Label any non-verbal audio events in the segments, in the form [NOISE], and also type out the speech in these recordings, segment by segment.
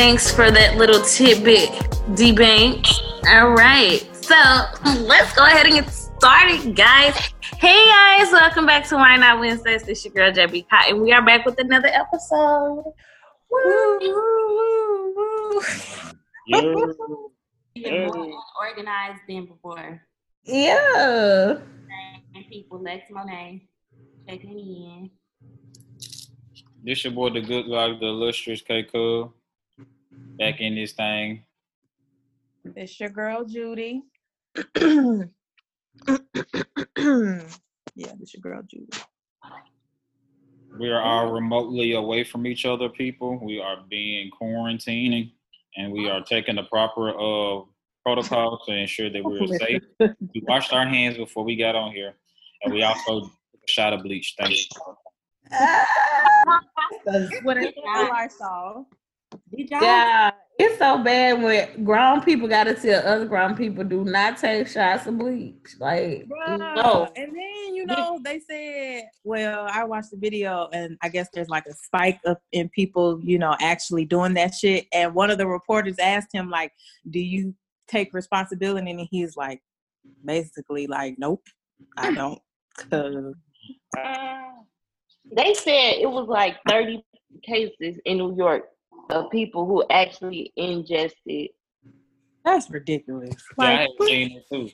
right, guys. So, thanks for that little tidbit, D Bank. All right, so let's go ahead and get started, guys. Hey, guys, welcome back to Why Not Wednesdays. This your girl, Debbie Cotton. We are back with another episode. Woo, woo, woo, [LAUGHS] woo. Yeah. more organized than before. Yeah. And people, Lex Monet, checking in. This your boy, the good guy, the illustrious K Cub. Back in this thing. It's your girl Judy. [COUGHS] yeah, it's your girl Judy. We are all remotely away from each other, people. We are being quarantining and we are taking the proper uh protocols to ensure that we're safe. [LAUGHS] We washed our hands before we got on here. And we also took a shot of bleach. Thank you. [LAUGHS] What is I saw? Did y'all? Yeah, it's so bad when grown people gotta tell other grown people do not take shots of bleach. Like, no. And then you know they said, well, I watched the video and I guess there's like a spike up in people, you know, actually doing that shit. And one of the reporters asked him, like, do you take responsibility? And he's like, basically, like, nope, I hmm. don't. 'Cause uh, They said it was like 30 cases in New York of people who actually ingested. that's ridiculous. Yeah, I Like, had seen it too.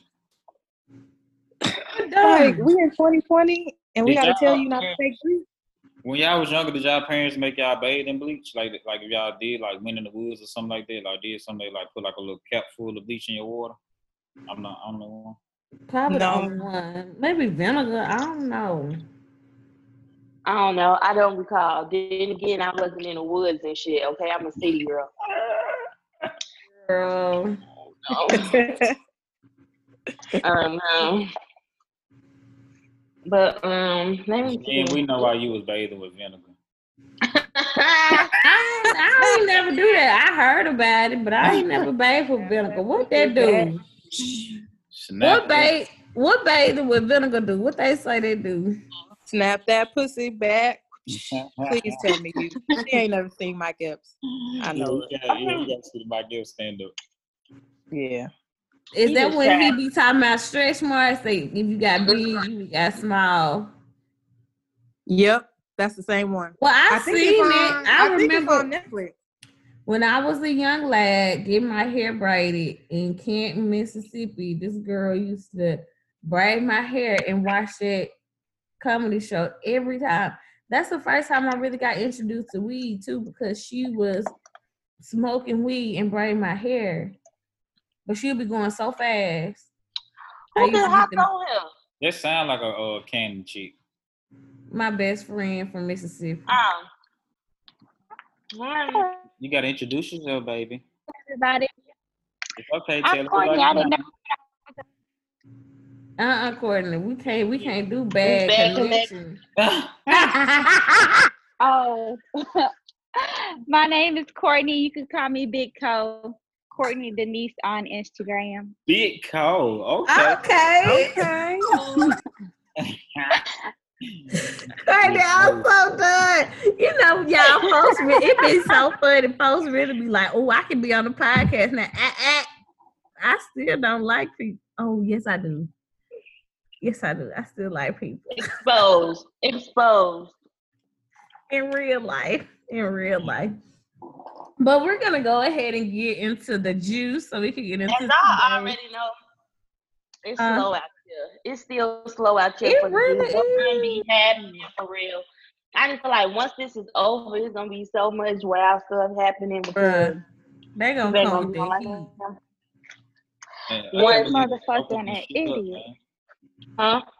[LAUGHS] like we in 2020 and we Did gotta tell y'all- not to take bleach. When y'all was younger, did y'all parents make y'all bathe in bleach? Like, like if y'all did, like went in the woods or something like that, like did something like put like a little cap full of bleach in your water? I'm not, I'm the one. probably No. the only one. Maybe vinegar. I don't know. I don't know. I don't recall. Then again, I wasn't in the woods and shit. Okay, I'm a city girl. Girl. [LAUGHS] um, um, but um, let me see. And we know why you was bathing with vinegar. I [LAUGHS] ain't, I ain't never do that. I heard about it, but I ain't never bathed with vinegar. What that do? Snap What bathe? What bathing with vinegar do? What they say they do? Snap that pussy back. [LAUGHS] Please tell me you. She ain't never seen Mike Epps. I know. Yeah, yeah, yeah, you got to see the Mike Epps stand up. Yeah. Is He that was when he be talking about stretch marks? Say if you got big, you got small. Yep. That's the same one. Well, I, think seen it's it. on- I, think remember on Netflix. when I was a young lad getting my hair braided in Canton, Mississippi. This girl used to braid my hair and watch that comedy show every time. That's the first time I really got introduced to weed too, because she was smoking weed and braiding my hair, but she'll be going so fast. I Who used the to hell get him? That sound like a uh, candy chick. my best friend from Mississippi. Um, um, You gotta introduce yourself, baby. everybody. It's okay, I'm Courtney. I didn't know. Uh-uh, Courtney. We can't we can't do bad, bad connection. [LAUGHS] [LAUGHS] Oh, [LAUGHS] my name is Courtney. You can call me Big Co. Courtney Denise on Instagram. Big Co. Okay. okay. Okay. Courtney, I'm so done. You know, y'all post me. It be so funny. Post really be like, oh, I can be on the podcast now. Ah, ah. I still don't like people. Oh, yes, I do. Yes, I do. I still like people Exposed. Exposed. in real life. In real life. But we're gonna go ahead and get into the juice so we can get into As. I already know, it's Uh, slow out here. It's still slow out here It for the really news. What's gonna be happening for real? I just feel like once this is over, it's gonna be so much wild stuff happening. because Bruh, they gonna they come gonna with be like, heat. Man, I One can't believe they motherfucker and an shit up, idiot. Man. huh?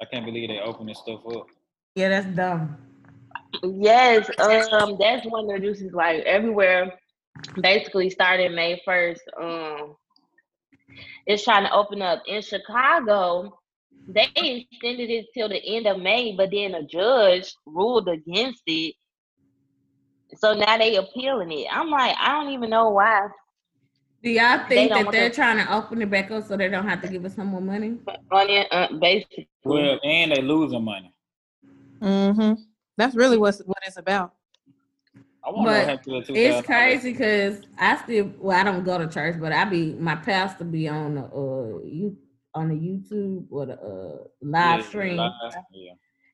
I can't believe they opening stuff up. Yeah, that's dumb. Yes, um, that's one of the juices like everywhere. Basically, started May first. Um, it's trying to open up in Chicago. They extended it till the end of May, but then a judge ruled against it. So now they appealing it. I'm like, I don't even know why. Do y'all think don't that they're to- trying to open it back up so they don't have to give us some more money? On it, uh, basically. Well, and they losing money. Mm-hmm. That's really what's what it's about. I want But to have to It's crazy because I still well, I don't go to church, but I be my pastor be on the uh you on the YouTube or the uh live stream. Yeah.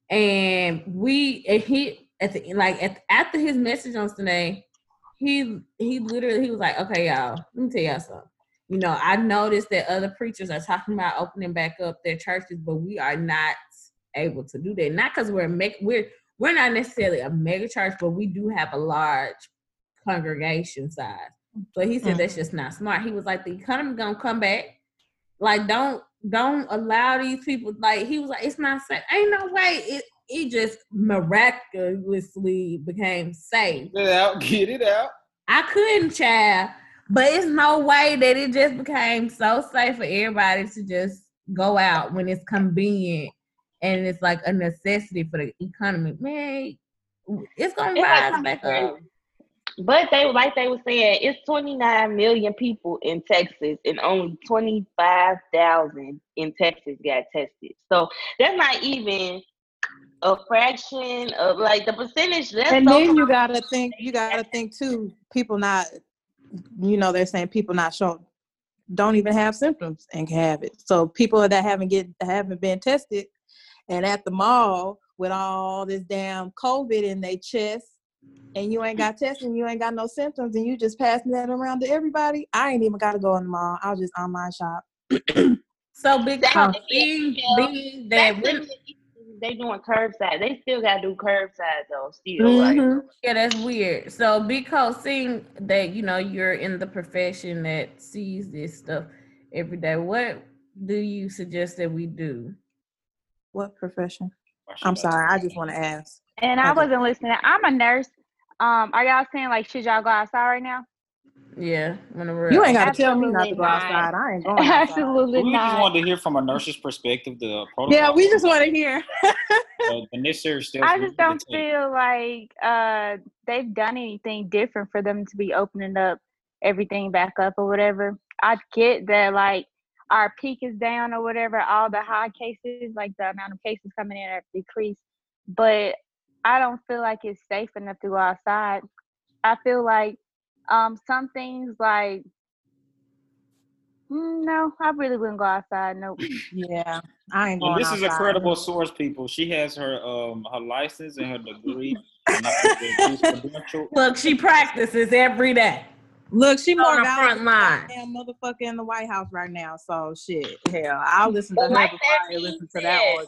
and we and he at the like at after his message on Sunday, he he literally he was like, okay, y'all, let me tell y'all something. You know, I noticed that other preachers are talking about opening back up their churches, but we are not able to do that. Not because we're make we're we're not necessarily a mega church, but we do have a large congregation size. So he said that's mm-hmm. just not smart. He was like, the economy gonna come back. Like, don't don't allow these people. Like, he was like, it's not safe. Ain't no way. It it just miraculously became safe. Get it out. Get it out. I couldn't, child. But it's no way that it just became so safe for everybody to just go out when it's convenient and it's like a necessity for the economy. Man, it's gonna It's like rise back up. But they like they were saying, it's 29 million people in Texas, and only 25,000 in Texas got tested. So that's not even a fraction of like the percentage. That's and so then you gotta think you gotta think too people not you know they're saying people not show don't even have symptoms and can have it. So people that haven't get haven't been tested and at the mall with all this damn covid in their chest and you ain't got tested and you ain't got no symptoms and you just passing that around to everybody i ain't even gotta go in the mall i'll just online shop. [CLEARS THROAT] So big That- being, being that That's when, they doing curbside. They still gotta do curbside though. Still, like Mhm. yeah, that's weird. So because seeing that you know you're in the profession that sees this stuff every day, what do you suggest that we do? what profession i'm sorry i just want to ask And I Okay. wasn't listening. I'm a nurse. Um, are y'all saying like should y'all go outside right now? Yeah, whenever you ain't gotta tell me not to Absolutely go not. outside i ain't going outside. Absolutely We just not. wanted to hear from a nurse's perspective the protocol. yeah we just want to hear [LAUGHS] the, the necessary steps. I just don't feel like uh they've done anything different for them to be opening up everything back up or whatever. I get that like our peak is down or whatever, all the high cases, like the amount of cases coming in have decreased. But I don't feel like it's safe enough to go outside. I feel like um some things like mm, no, I really wouldn't go outside. Nope. Yeah, I ain't going And this is a credible source, people. She has her um her license and her degree. and I think that she's credentialed. Look, she practices every day. Look, she more the front than line. damn motherfucker in the White House right now. So shit, hell, I'll listen to But her before that I being listen to that said-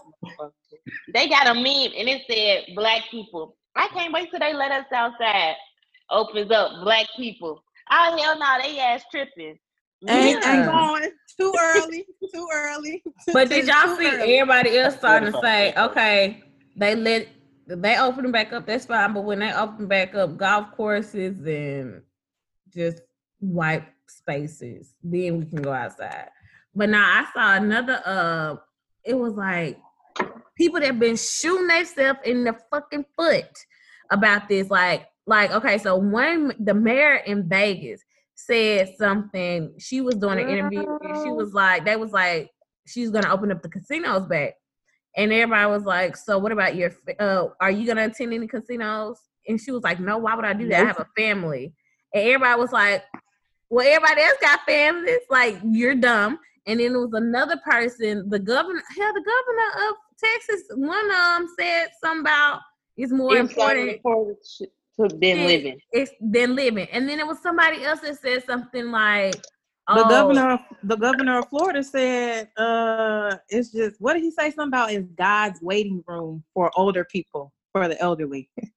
they got a meme and it said black people. I can't wait till they let us outside. Opens up black people. Oh hell no, they ass tripping. Ain't, Yeah. ain't going too early. Too early. [LAUGHS] But did y'all see early. everybody else starting to say, okay, they let they open them back up, that's fine. But when they open back up golf courses and just white spaces, then we can go outside. But now I saw another uh it was like people that been shooting themselves in the fucking foot about this. Like, like, okay, so when the mayor in Vegas said something. She was doing an interview she was like, they was like, she's gonna open up the casinos back. And everybody was like, so what about your uh are you gonna attend any casinos? And she was like, No, why would I do that? I have a family. And everybody was like, Well, everybody else got families, like you're dumb. And then there was another person, the governor, hell, the governor of Texas, one of them said something about it's more It's important to to been Yeah. living. it's than living. And then it was somebody else that said something like, The oh, governor, of, the governor of Florida said, "Uh, it's just what did he say? Something about is God's waiting room for older people, for the elderly." [LAUGHS]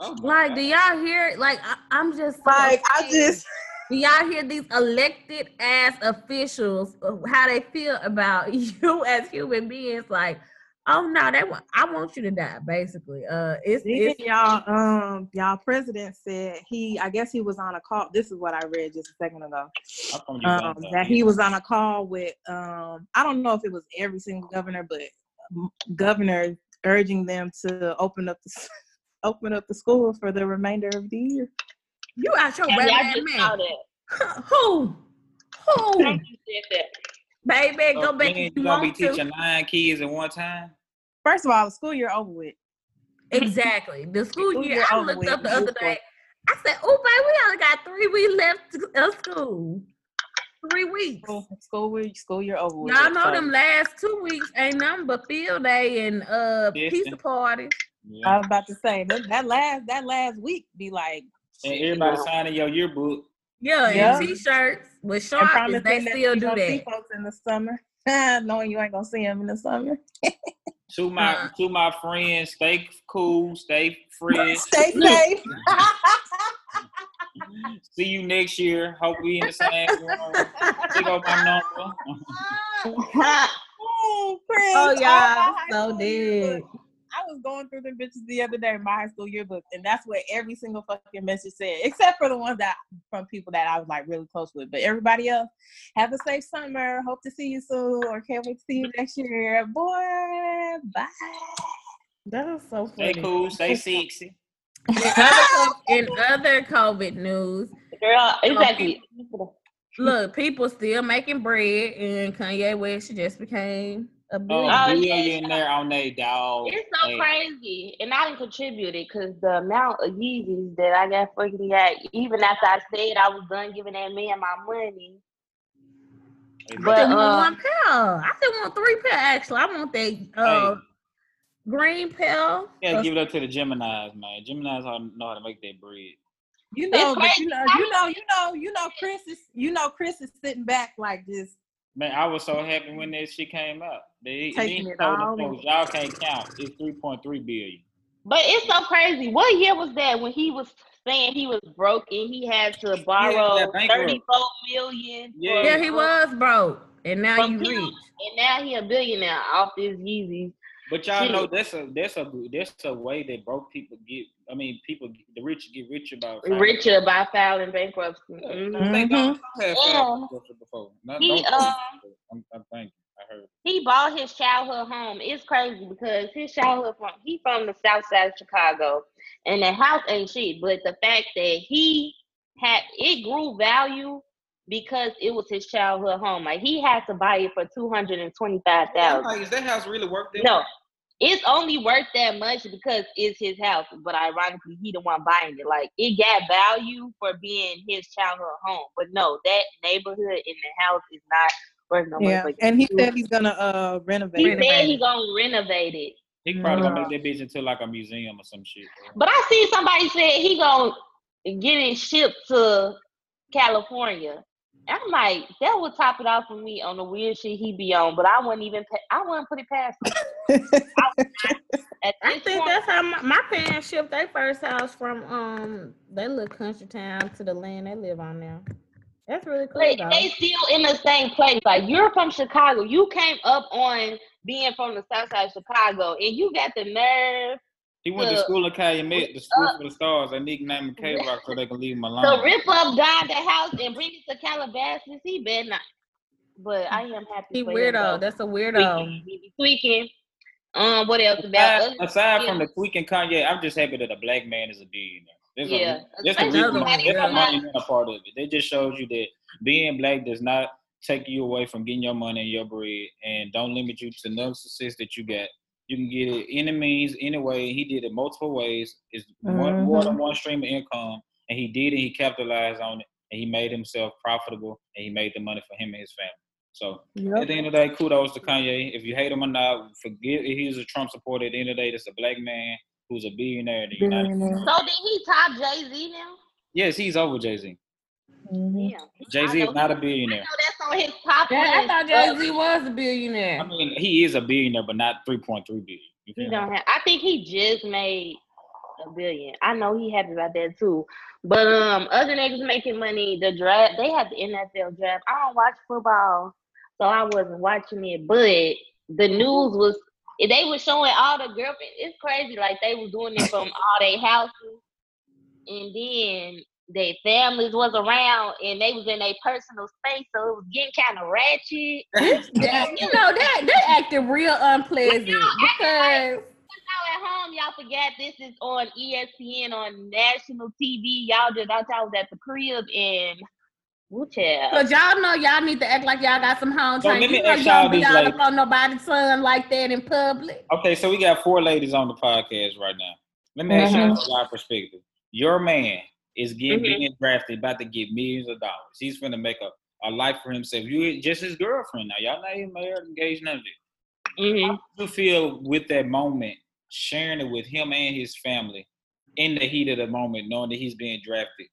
Oh Like, God. do y'all hear? Like, I, I'm just so Like I just, do y'all hear these elected ass officials uh, how they feel about [LAUGHS] you as human beings? Like, oh no, that one I want you to die. Basically, uh, it's, even it's y'all, um, y'all president said he, I guess he was on a call. This is what I read just a second ago. How come you um, that? that he was on a call with um I don't know if it was every single governor, but governor urging them to open up the s- [LAUGHS] open up the schools for the remainder of the year. you out your And rabbit y'all ass just saw man. [LAUGHS] Who? Who? Thank you said that. Baby, So go back you you gonna be want to. teaching nine kids at one time? First of all, the school year over with. Exactly. The [LAUGHS] school School year, year I looked with. up the other day. I said, "Oh, baby, we only got three weeks left of school. Three weeks. School, school week, school year over. with. Y'all know So, them last two weeks ain't nothing but field day and uh Yes, pizza and- parties. Yeah. I was about to say that, that last that last week be like And everybody you know, signing your yearbook. Yeah, Yeah. and t-shirts with and sharks. promising They still you do gonna see folks in the summer, [LAUGHS] knowing you ain't gonna see them in the summer. To my Uh-uh. to my friends, stay cool, stay fresh. [LAUGHS] Stay safe. [LAUGHS] See you next year. Hope we in the same room. Pick up my number. oh, Chris, Oh, y'all, my so school dead. Yearbook. I was going through the bitches the other day, in my high school yearbook, and that's what every single fucking message said, [LAUGHS] except for the ones that from people that I was like really close with. But everybody else, have a safe summer. Hope to see you soon, or can't wait to see you [LAUGHS] next year. Boy, bye. That is so Stay funny. cool, stay [LAUGHS] sexy. In other, in other COVID news, Girl, exactly. look, people still making bread, and Kanye West just became a Oh, billionaire. Oh, yeah. billionaire on they dog. It's so Hey, crazy, and I didn't contribute it because the amount of Yeezys that I got fucking got, even after I said I was done giving that man my money. hey, But, I still uh, want one pair. I still want three pair. Actually, I want that uh, green pair. Yeah, Uh, give it up to the Gemini's, man. Gemini's how- know how to make that bread. You know, but you know, you know, you know, you know, Chris is, you know, Chris is sitting back like this. Man, I was so happy when that shit came up. They, Taking it all folks, y'all can't count. It's three point three billion. But it's so crazy. What year was that when he was saying he was broke and he had to borrow got bankrupt. 34 million? Yeah. yeah, he was broke, and now From you him. rich. And now he a billionaire off this Yeezy. But y'all know that's a that's a that's a way that broke people get. I mean, people the rich get richer about filing- Richer by filing bankruptcy. Mhm. I think Mhm. Yeah. before. Not, He, don't- uh, I'm, I'm thinking. I heard. He bought his childhood home. It's crazy because his childhood from he from the south side of Chicago, and the house ain't shit. But the fact that he had it grew value because it was his childhood home. Like he had to buy it for two hundred and twenty five I'm like, is that house really worth that? No, it's only worth that much because it's his house. But ironically, he the one buying it. Like it got value for being his childhood home. But no, that neighborhood in the house is not worth no Yeah, motherfucking and he shit. said he's gonna uh renovate. He it. said he gonna renovate it. He probably gonna make that bitch into like a museum or some shit. But I see somebody said he gonna get it shipped to California. I'm like, that would top it off for me on the weird shit he be on. But I wouldn't even, pa- I wouldn't put it past him. [LAUGHS] At I think point, that's how my, my parents shipped their first house from um their little country town to the land they live on now. That's really cool Like, they still in the same place. Like you're from Chicago. You came up on being from the south side of Chicago, and you got the nerve He went to school in Calumet, the school for the stars. They nicknamed him K Rock so they can leave him to So rip up God the house and bring it to Calabasas. He better not. But I am happy. he for him, weirdo. though. That's a weirdo. tweaking. He tweaking. Um, what else about Aside, other? aside from the tweaking Kanye, I'm just happy that a black man is a billionaire. There's Yeah, a, there's a especially reason, somebody there's a from money a part of it. They just shows you that being black does not take you away from getting your money and your bread, and don't limit you to no success that you got. You can get it any means, any way. He did it multiple ways. It's one, mm-hmm. more than one stream of income, and he did it. He capitalized on it, and he made himself profitable, and he made the money for him and his family. So at the end of the day, kudos to Kanye. If you hate him or not, forget if he's a Trump supporter. At the end of the day, that's a black man who's a billionaire in the United States. Billionaire. So did he top Jay Z now? Yes, he's over Jay Z. Mhm. Yeah. Jay Z is not a he- I billionaire. know that's on his top Yeah, I thought but Jay Z was a billionaire. I mean, he is a billionaire, but not three point three billion. You He don't me? have. I think he just made a billion. I know he happy about that too. But um, other niggas making money. The draft. They had the NFL draft. I don't watch football, so I wasn't watching it. But the news was. They were showing all the girlfriends. It's crazy. Like they were doing it from all their houses, and then their families was around, and they was in their personal space, so it was getting kind of ratchet. [LAUGHS] That- you know that they acted real unpleasant because Y'all at home, y'all forgot this is on ESPN on national TV. Y'all just thought y'all was at the crib and woo child. Cause y'all know y'all need to act like y'all got some home So training. let me You know ask you y'all don't be this, all like- up on nobody's son like that in public. Okay, so we got four ladies on the podcast right now. Let me ask mm-hmm. y'all from our perspective. Your man is getting Mhm. being drafted, about to get millions of dollars. He's going to make a, a life for himself. You just his girlfriend now. Y'all not even married, engaged, none of it. hmm How do you feel with that moment, sharing it with him and his family in the heat of the moment, knowing that he's being drafted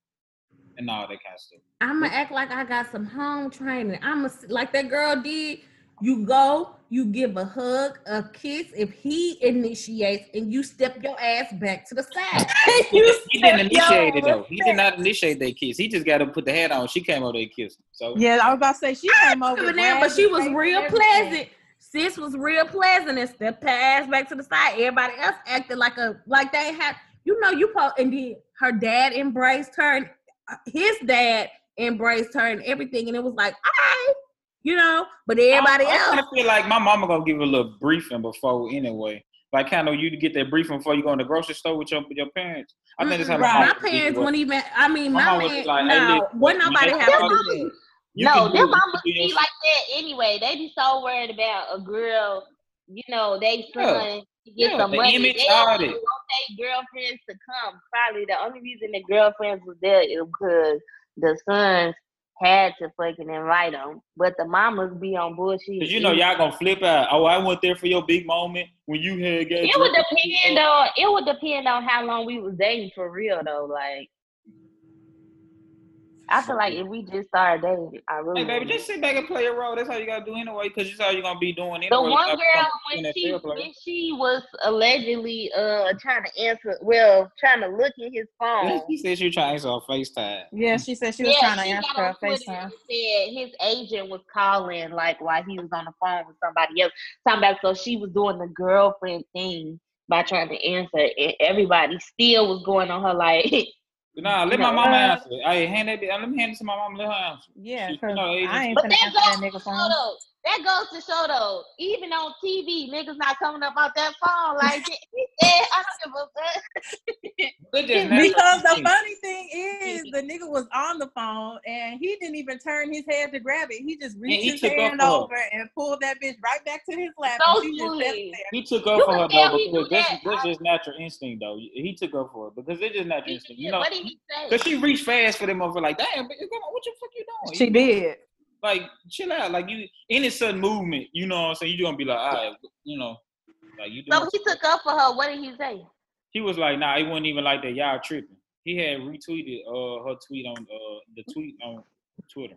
and all that kind of stuff? I'm gonna act like I got some home training. I'm a, like that girl did. You go, you give a hug, a kiss. If he initiates, and you step your ass back to the side. [LAUGHS] He didn't initiate it though. He did not initiate that kiss. He just got to put the hat on. She came over there and kissed him. So Yeah, I was about to say she came over. But now, but she was real face and everything. pleasant. Sis was real pleasant and stepped her ass back to the side. Everybody else acted like a like they had, you know, you po- and then her dad embraced her and uh, his dad embraced her and everything, and it was like, all right, you know. But everybody I, I else, kind of feel like my mama gonna give a little briefing before anyway. Like kind of you to get that briefing before you go in the grocery store with your with your parents. I think that's how Mm-mm, my, my parents it. wouldn't even. I mean, My my, mom was man, like, hey, no, look, wouldn't nobody have come to out- do that. You no, can do their it. You mamas can do your be like that anyway. They be so worried about a girl, you know, they son Yeah. get Yeah, some the money. image, they all don't that. even want their girlfriends to come. Probably the only reason the girlfriends was there is because the sons had to fucking invite them. But the mamas be on bullshit. Cause you know y'all gonna flip out. Oh, I went there for your big moment when you had got. It would depend on it would depend on how long we was dating for real though. Like I feel like if we just started dating, I really Hey, baby, just sit back and play a role. That's how you gotta do anyway. Cause that's how you're gonna be doing anyway. The one girl when she when she was allegedly uh trying to answer well trying to look at his phone. She said she was trying to answer on FaceTime. Yeah, she said she was yeah, trying to answer got her on FaceTime. and said his agent was calling like while he was on the phone with somebody else. Talking about so she was doing the girlfriend thing by trying to answer and everybody still was going on her like [LAUGHS] Nah, let my know, mama uh, answer. Hey, hand that. Let me hand it to my mama. Let her answer. Yeah, She- you know, I ain't But finna that answer that goes nigga phone. Though. That goes to show though. Even on TV, niggas not coming up out that phone like that. [LAUGHS] Yeah, I don't give a fuck. They just natural Because the funny thing is, the nigga was on the phone and he didn't even turn his head to grab it. He just reached he his hand for her. over and pulled that bitch right back to his lap. So and just sat sweet. there. He took up You for can her tell though he because that's, that. that's just natural instinct though. He took up for her because it's just natural instinct. You know, what did he say? because she reached fast for them over like, damn, bitch, what the fuck you doing? She You- did. Like, chill out. Like you, any sudden movement, you know what I'm saying? You gonna be like, all right, you know, like you. So he took up for her. What did he say? he was like, nah, it wasn't even like that. Y'all tripping. He had retweeted uh her tweet on uh the tweet on Twitter.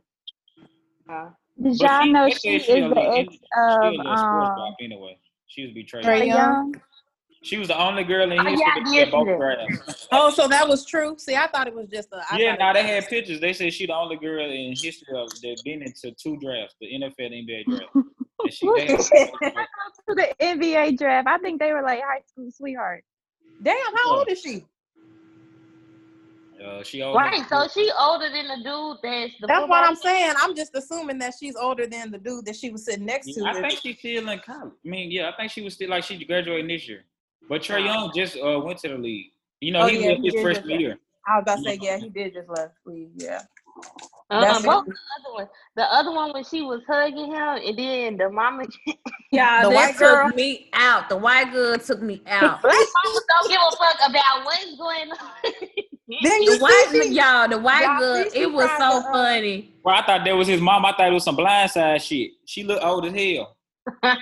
Did But y'all she- know they she said is a the ex of sports um anyway. She was betrayed. Trae Trae Young? Young? She was the only girl in Oh, history yeah, to get both that. drafts. Oh, so that was true. See, I thought it was just a. I yeah, now it they had pictures. They said she the only girl in history of that been into two drafts, the NFL and NBA draft. [LAUGHS] And she, they had- to the NBA draft. I think they were like high school sweetheart. Damn, how old is she? uh, she older Right. So she older than the dude that's the That's what I'm saying. I'm just assuming that she's older than the dude that she was sitting next to. I think she's still in college. I mean, yeah, I think she was still like she graduated this year. But Trae Young just uh, went to the league. You know, Oh, he yeah, left he his did freshman year. I was about to say, yeah, he did just left leave. Yeah. Uh, That's what was the other one? The other one when she was hugging him, and then the mama. [LAUGHS] Yeah, The that white took me out. The white girl took me out. Black mamas don't give a fuck about what's going on. Then you the white see, y'all, the white y'all girl, it was so to, uh, funny. Well, I thought that was his mom. I thought it was some blindside shit. She looked old as hell. [LAUGHS] I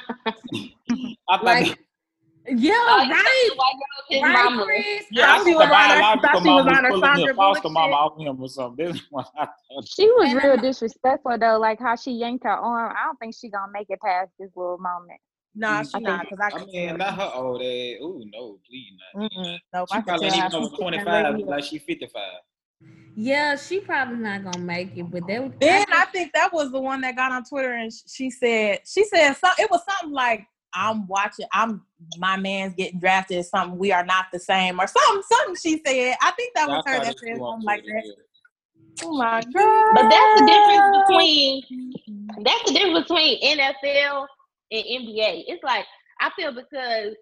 thought Like, that, yeah, oh, you right, said the white girl was his right, mama. Chris. yeah, I I thought she the was on her- thought she was was on her pulling Sandra foster Bullock mama off him or something. [LAUGHS] This is what I thought. She was real disrespectful though, like how she yanked her arm. I don't think she gonna make it past this little moment. nah, mm, I she think- not because I I can mean, not her old age. Ooh, no, please not. Mm-mm. Nope, She I probably tell even she over 25, like she 55. Yeah, she probably not gonna make it, but that was Then I think that was the one that got on Twitter and she said she said so, it was something like I'm watching I'm my man's getting drafted or something we are not the same or something something she said I think that was I her saw that this said something like that. yeah. Oh my god! But that's the difference between that's the difference between NFL and NBA. It's like I feel because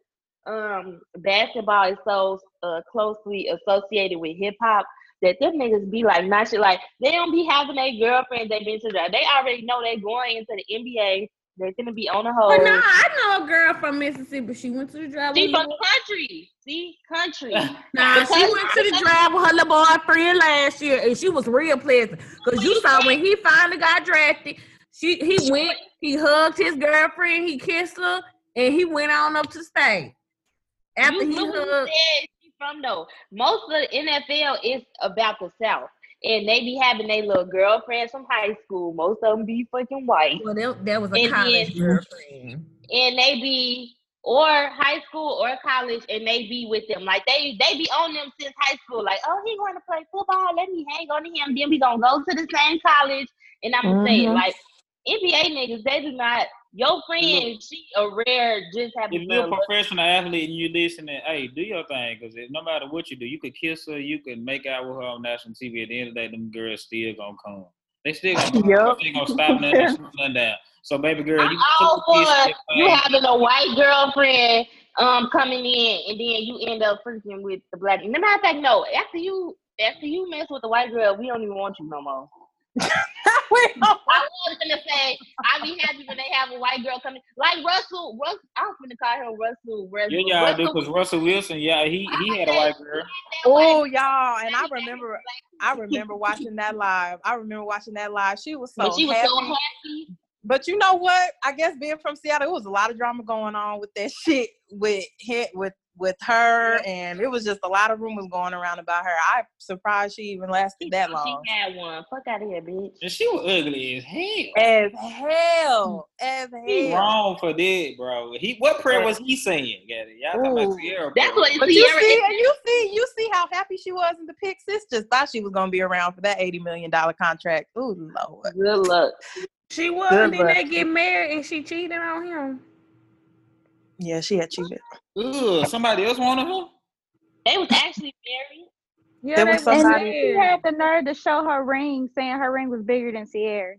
um basketball is so uh, closely associated with hip hop that them niggas be like not shit like they don't be having a girlfriend they been to draft. They already know they going into the NBA They're gonna be on the But hold. nah, I know a girl from Mississippi. She went to the drive. She from her- the country. See, country. [LAUGHS] Nah, she went to the drive with her little boyfriend last year, and she was real pleasant. Cause you saw when he finally got drafted, she he went, he hugged his girlfriend, he kissed her, and he went on up to stay. After you he hugged, said she from though. Most of the NFL is about the South. And they be having their little girlfriends from high school. Most of them be fucking white. well, that, that was a And college then- girlfriend. And they be or high school or college and they be with them. Like they they be on them since high school. Like, oh, he going to play football. Let me hang on to him. Then we gonna go to the same college. And I'm saying, mm-hmm. like, NBA niggas, they do not your friend, she a rare just having If you're a fun. professional athlete and you listening, hey, do your thing because no matter what you do, you could kiss her, you can make out with her on national TV. At the end of the day, them girls still gonna come. They still gonna come. [LAUGHS] Yup. They gonna stop nothing, [LAUGHS] nothing down. So, baby girl, you all can kiss for you having a white girlfriend um coming in and then you end up freaking with the black. No matter of fact, no. After you after you mess with the white girl, we don't even want you no more. [LAUGHS] [LAUGHS] I was gonna say I'd be happy when they have a white girl coming, like Russell. Russell, I was gonna call him Russell. Russell. Yeah, y'all do because Russell Wilson, yeah, he he had a white girl. Oh, y'all, and I remember, I remember watching that live. I remember watching that live. She was [LAUGHS] so But she was happy. so happy. But you know what? I guess being from Seattle, it was a lot of drama going on with that [LAUGHS] shit with hit with with her, and it was just a lot of rumors going around about her. I'm surprised she even lasted that long. She had one. Fuck out of here, bitch. And she was ugly as hell. As hell, as He hell. wrong for that, bro. He what prayer was he saying? Yeah, y'all talking about Ciara That's prayer. what But you Ciara see, and you see, you see how happy she was in the pick. Sis just thought she was gonna be around for that eighty million dollar contract. Ooh, lord. Good luck. She was, Good and then luck. they get married, and she cheated on him. Yeah, she had cheated. Ugh, somebody else wanted her? They was actually married. Yeah, There they was was And somebody- then she had the nerve to show her ring, saying her ring was bigger than Ciara.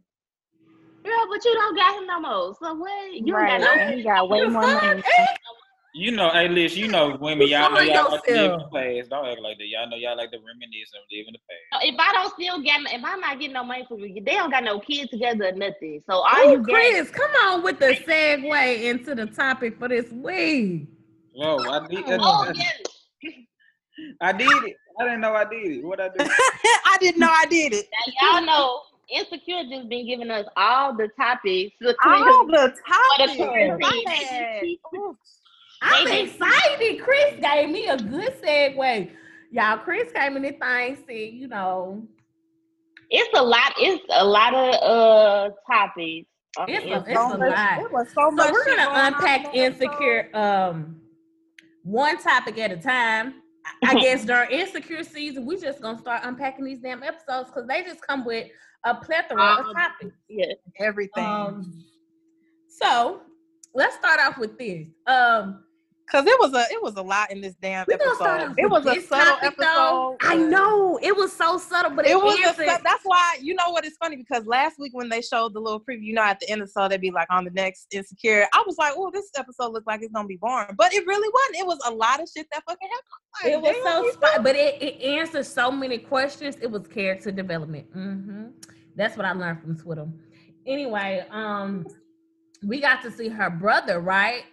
Yeah, but you don't got him no more. So what? You right. don't got no he got way more money. You know, hey, listen, you know, women, y'all know y'all like to live in the past. Don't act like that. Y'all know y'all like to reminisce and live in the past. If I don't still get, if I'm not getting no money from you, they don't got no kids together or nothing. So all Ooh, you get, Chris, come on with the segue into the topic for this week. Whoa, I did. oh yeah. [LAUGHS] I did it. I didn't know I did it. What I do? [LAUGHS] I didn't know I did it. Now y'all know Insecure just been giving us all the topics. The [LAUGHS] All the topics. quarantine. I had- ooh. I'm excited. Chris gave me a good segue. Y'all, Chris came in the thing, said, you know, it's a lot. It's a lot of uh topics. on It's the a- Insecure. it's So a much- lot. It was so so much we're gonna going on unpack in that episode. insecure um one topic at a time. I I guess [LAUGHS] during insecure season, we just gonna start unpacking these damn episodes because they just come with a plethora of Um, topics. Yeah. Everything. Um, so let's start off with this. Um, Cause it was a it was a lot in this damn we episode. It was a subtle topic, episode. though. I know it was so subtle, but it, It was a, answered- sub- that's why you know what it's funny because last week when they showed the little preview, you know, at the end of the show they'd be like on the next insecure. I was like, oh, this episode looks like it's gonna be boring, but it really wasn't. It was a lot of shit that fucking happened. It was so spot, but it, it answered so many questions. It was character development. Mm-hmm. That's what I learned from Twitter. Anyway, um, we got to see her brother, right?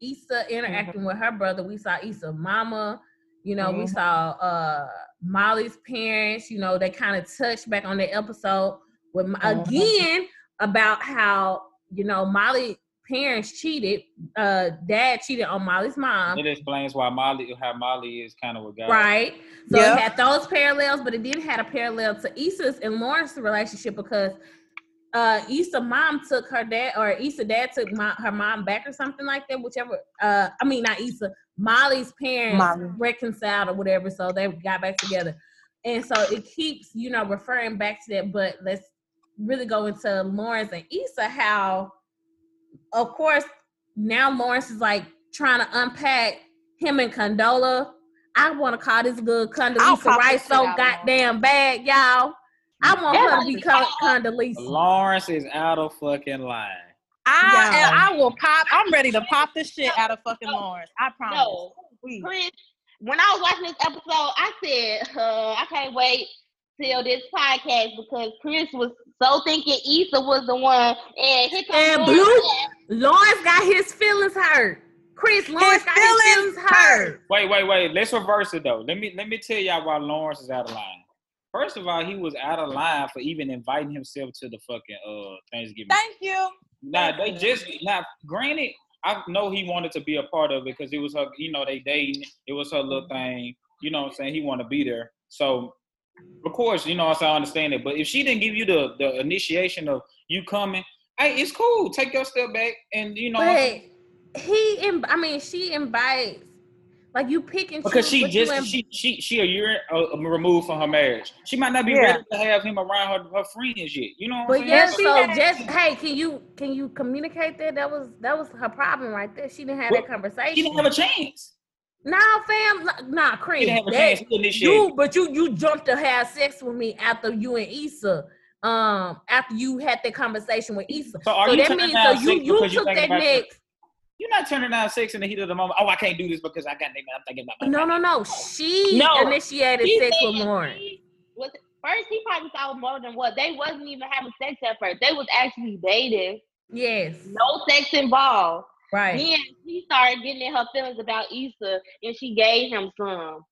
Issa interacting with her brother. We saw Issa mama. You know, we Mhm. saw uh Molly's parents. You know, they kind of touched back on the episode with Mhm. again about how you know Molly parents cheated. Uh, dad cheated on Molly's mom. It explains why Molly, how Molly is kind of a guy. Right. So Yeah. it had those parallels, but it did have a parallel to Issa's and Lawrence's relationship because uh Issa mom took her dad or Issa dad took my, her mom back or something like that, whichever uh I mean not Issa, Molly's parents Molly. reconciled or whatever, so they got back together. And so it keeps, you know, referring back to that, but let's really go into Lawrence and Issa, how of course now Lawrence is like trying to unpack him and Condola. I want to call this good I'll Condoleezza Rice so goddamn bad, y'all. I want Yeah, her to be called Condoleezza. Lawrence is out of fucking line. I Yeah. and I will pop. I'm ready to pop the shit out of fucking Lawrence. I promise. No, Please. Chris, when I was watching this episode, I said, uh, I can't wait till this podcast because Chris was so thinking Issa was the one, and here And Blue, Lawrence got his feelings hurt. Chris Lawrence got his feelings feelings hurt. Wait, wait, wait. Let's reverse it though. Let me let me tell y'all why Lawrence is out of line. First of all, he was out of line for even inviting himself to the fucking uh Thanksgiving. Thank you. Now they just now granted, I know he wanted to be a part of it because it was her, you know, they dating. It was her little thing. You know what I'm saying? He want to be there. So of course, you know, so I understand it. But if she didn't give you the the initiation of you coming, hey, it's cool. Take your step back and you know But he, Im- I mean, she invites. Like you pick and because choose she just inv- she she she a year uh, removed from her marriage. She might not be Yeah. ready to have him around her, her friends yet. You know what But I'm yeah, saying? so had- just hey, can you can you communicate that? That was that was her problem right there. She didn't have Well, that conversation. She didn't have a chance. Nah, fam, nah, nah, Chris. Didn't have a that- chance. He initiated. you, but you you jumped to have sex with me after you and Issa. Um, after you had that conversation with Issa. So are so you that means so you you because you took that next. You're not turning down sex in the heat of the moment. Oh, I can't do this because I got I'm thinking about my No, no, no. She No, initiated He sex said with Lauren. Was, first, he probably thought more than what they wasn't even having sex at first. They was actually dating, Yes. no sex involved. Right. Then she started getting in her feelings about Issa, and she gave him some.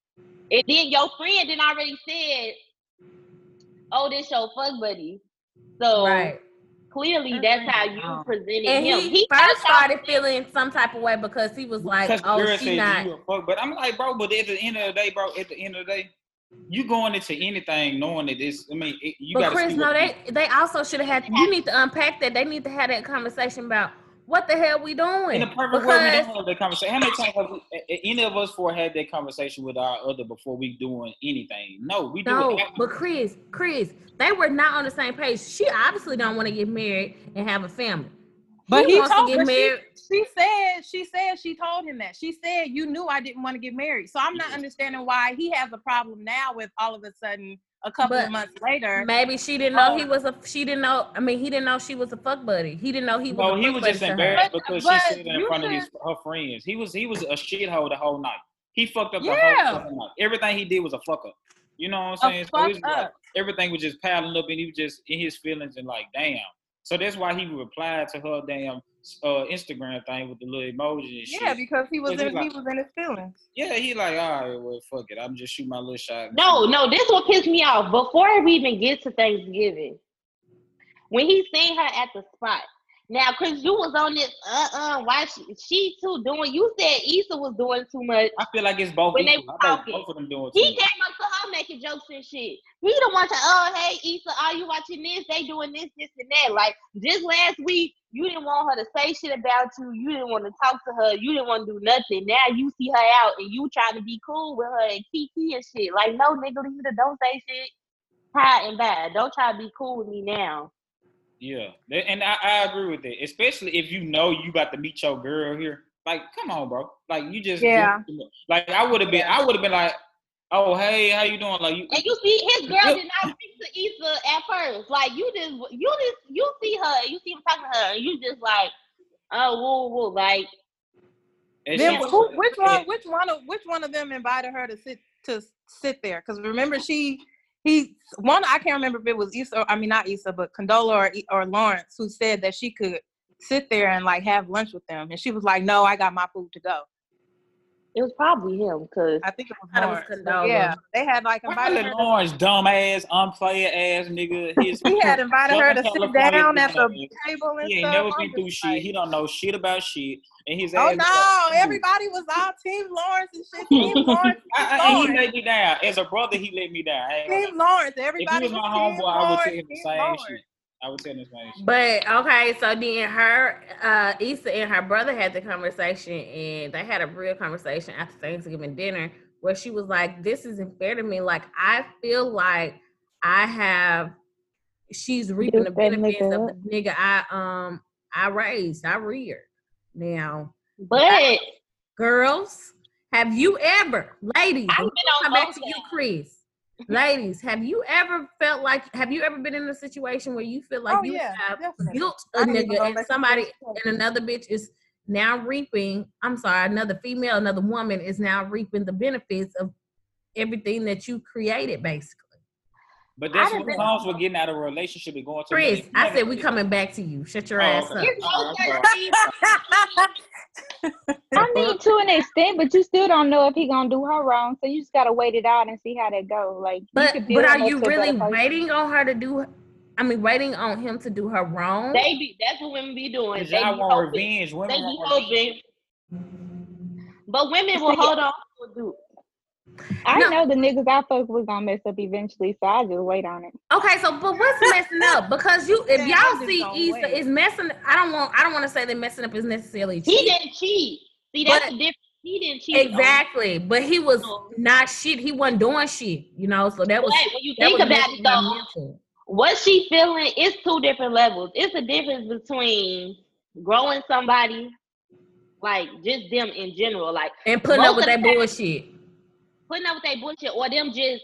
And then your friend then already said, "Oh, this your fuck buddy." So Right. Clearly, that's how you Oh. presented And him. he, thought first started feeling some type of way because he was like, because "Oh, girl she not." fuck. But I'm like, bro, but at the end of the day, bro, at the end of the day, you going into anything knowing that this. I mean, it, you But got to Chris, no, they they also should have had. You need to unpack that. They need to have that conversation about what the hell we doing. In the perfect world, we don't have that conversation. How many times have we, a- a- any of us four had that conversation with our other before we doing anything? No, we do No, it. but Chris, Chris, they were not on the same page. She obviously don't want to get married and have a family. But he, wants told to get but she- married. She, said she said she told him that. She said you knew I didn't want to get married. So I'm not understanding why he has a problem now with all of a sudden a couple But of months later. Maybe she didn't know Oh. he um, was a. She didn't know. I mean, he didn't know she was a fuck buddy. He didn't know he was. No, a he fuck was just to her. embarrassed But- because but she said it in you front of his her friends. He was he was a shithole the whole night. He fucked up the whole fucking night. Everything he did was a fuck up. You know what I'm A saying? fuck it's like up. everything was just piling up, and he was just in his feelings and like, damn. So that's why he replied to her damn uh, Instagram thing with the little emoji and shit. Yeah, because he was Because he in he like- was in his feelings. Yeah, he like, all right, well, fuck it. I'm just shoot my little shot. No, no, this what pissed me off. Before we even get to Thanksgiving, when he seen her at the spot. Now, Chris, you was on this. Uh, uh Why she, she too doing? You said Issa was doing too much. I feel like it's both. When they think talking, both of them doing He too. came up to her making jokes and shit. He the one to, oh hey Issa, are you watching this? They doing this, this, and that. Like just last week, you didn't want her to say shit about you. You didn't want to talk to her. You didn't want to do nothing. Now you see her out and you trying to be cool with her and Kiki and shit. Like no nigga, leave her. Don't say shit. High and bad. Don't try to be cool with me now. Yeah, and I, I agree with it. Especially if you know you about to meet your girl here. Like, come on, bro. Like you just Yeah. Like I would have been. I would have been like, oh hey, how you doing? Like you. And you see, his girl did not speak to Issa at first. Like you just, you just, you see her, you see him talking to her, and you just like, oh, whoa, whoa, like and Then she- who, which one? Which one of which one of them invited her to sit to sit there? Because remember, she he one I can't remember if it was Issa. I mean, not Issa, but Condola or or Lawrence who said that she could sit there and like have lunch with them, and she was like, "No, I got my food to go." It was probably him because I think it was I thought it was Condola. Yeah, they had like Why invited let her. Lawrence dumb ass, unplayer ass nigga. His, [LAUGHS] he had invited her to Southern sit California down at the table and He ain't stuff. never been through just shit. like, He don't know shit about shit. And his Oh ass. no! Everybody was all Team Lawrence and shit. [LAUGHS] Team Lawrence. I, Team I, and he Lawrence. let me down. As a brother, he let me down. I ain't Team Lawrence. lie. Everybody if he was my Team homeboy, I would Lawrence, tell him the same Lawrence. shit. I would tell him the same shit. But okay, so then her, uh, Issa and her brother had the conversation, and they had a real conversation after Thanksgiving dinner where she was like, "This isn't fair to me. Like, I feel like I have, she's reaping the Built that benefits nigga of the nigga I um I raised, I reared. Now, but girls, have you ever, ladies, I've been on come back to you. Chris. Ladies, have you ever felt like have you ever been in a situation where you feel like Oh, you yeah, have definitely. built a I nigga and back somebody and another bitch is now reaping, I'm sorry, another female, another woman is now reaping the benefits of everything that you created basically. But that's I what didn't- songs we're getting out of a relationship and going to. Chris, I said we coming back to you. Shut your Oh, ass okay. up. Oh, It's All right, I'm sorry. I [LAUGHS] mean, to an extent, but you still don't know if he gonna do her wrong. So you just gotta wait it out and see how that go. Like, you But could but are you really waiting on her to do? I mean, waiting on him to do her wrong. They be that's what women be doing. Cause They y'all want hoping. revenge. Women They be want revenge. hoping. But women will hold on to a dude. I No. know the niggas I fuck was gonna mess up eventually, so I just wait on it. Okay, so but what's messing up? [LAUGHS] Because you, if y'all I'm see gonna Issa is messing. I don't want. I don't want to say that messing up is necessarily He didn't cheat. See, that's But- the difference. He didn't cheat. on- Exactly, but he was No. not shit. He wasn't doing shit. You know, so that But was when you think about it, though, mental. what she feeling is two different levels. It's a difference between growing somebody, like just them in general, like and putting up with that the time- bullshit. Putting up with their bullshit, or them just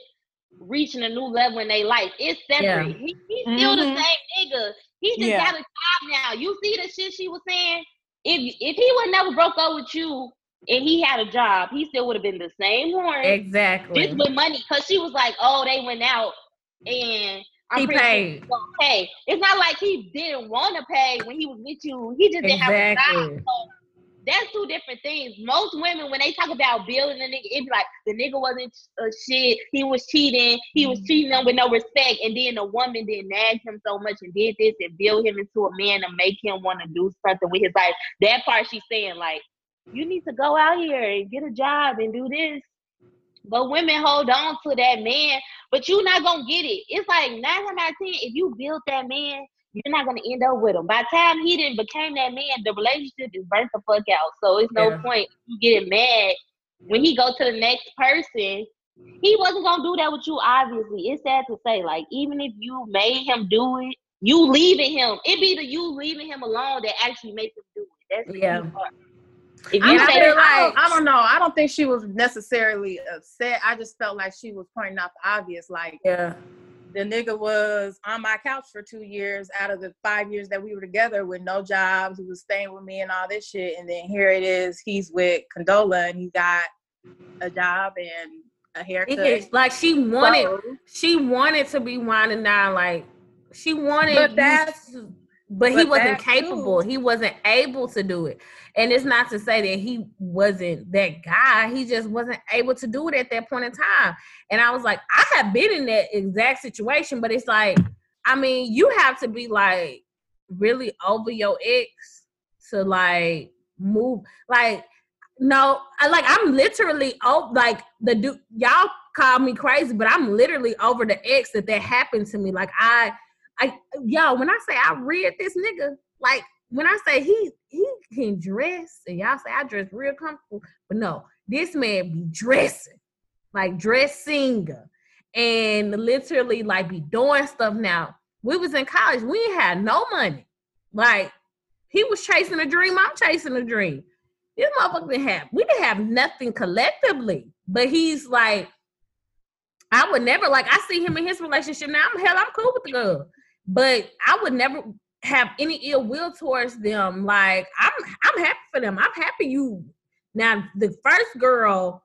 reaching a new level in their life. It's separate. Yeah. He, he's still Mhm. the same nigga. He just Yeah. got a job now. You see the shit she was saying? If if he would never broke up with you and he had a job, he still would have been the same one. Exactly. Just with money, because she was like, "Oh, they went out and I'm He pretty sure paid. pay." It's not like he didn't want to pay when he was with you. He just didn't have a job. So that's two different things. Most women, when they talk about building a nigga, it be like the nigga wasn't a uh, shit. He was cheating. He was mm-hmm. cheating them with no respect, and then the woman did nag him so much and did this and build him into a man to make him want to do something with his life. That part she's saying like, you need to go out here and get a job and do this. But women hold on to that man, but you're not gonna get it. It's like nine out of ten, if you build that man, you're not gonna end up with him. By the time he didn't became that man, the relationship is burnt the fuck out. So it's no Yeah. point you getting mad when he go to the next person. He wasn't gonna do that with you. Obviously, it's sad to say. Like even if you made him do it, you leaving him. It be the you leaving him alone that actually makes him do it. That's the key Yeah. part. If you don't say feel I, like- don't, I don't know. I don't think she was necessarily upset. I just felt like she was pointing out the obvious. Like Yeah. The nigga was on my couch for two years out of the five years that we were together with no jobs. He was staying with me and all this shit. And then here it is. He's with Condola and he got a job and a haircut. gets- like she wanted, So, she wanted to be winding down. Like she wanted, But that's- to- but he wasn't capable. too- He wasn't able to do it. And it's not to say that he wasn't that guy. He just wasn't able to do it at that point in time. And I was like, I have been in that exact situation, but it's like, I mean, you have to be like really over your ex to like move. Like, no, I like I'm literally oh like the dude y'all call me crazy, but I'm literally over the ex that that happened to me. Like I, I yo, when I say I read this nigga, like when I say he he can dress, and y'all say I dress real comfortable, but no, this man be dressing like dressing and literally like be doing stuff now. We was in college, we had no money. Like he was chasing a dream, I'm chasing a dream. This motherfucker didn't have we didn't have nothing collectively. But he's like, I would never like I see him in his relationship now. I'm hell, I'm cool with the girl. But I would never have any ill will towards them. Like I'm I'm happy for them. I'm happy you now the first girl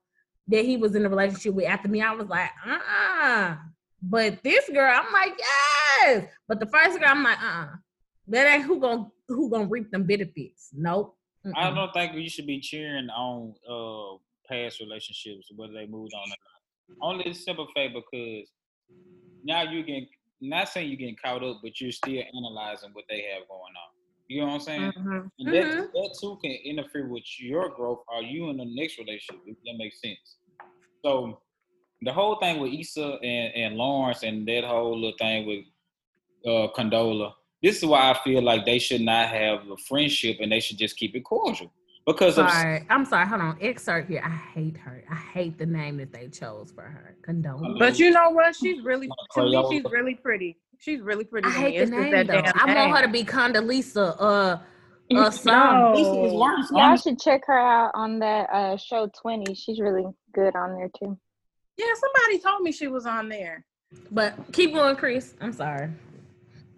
that he was in a relationship with after me, I was like, uh-uh. But this girl, I'm like, yes. But the first girl, I'm like, uh-uh. That ain't who gonna who gonna reap them benefits. Nope. I Mm-mm. don't think you should be cheering on uh past relationships whether they moved on or not. Only simple fact because now you getting not saying you're getting caught up, but you're still analyzing what they have going on. You know what I'm saying? Mhm. And that, Mhm. that too can interfere with your growth or you in the next relationship, if that makes sense. So the whole thing with Issa and, and Lawrence and that whole little thing with uh Condola, this is why I feel like they should not have a friendship and they should just keep it cordial. Because of Sorry, I'm sorry. Hold on. Excerpt here. I hate her. I hate the name that they chose for her. Condone. But you know what? She's really to me. She's really pretty. She's really pretty. I to me. hate the It's just name though. damn I want her to be Condoleezza. Uh, [LAUGHS] uh, some. No. Issa is worse. Y'all should check her out on that uh, show 20. She's really good on there too. Yeah, somebody told me she was on there. But keep going, Chris. I'm sorry.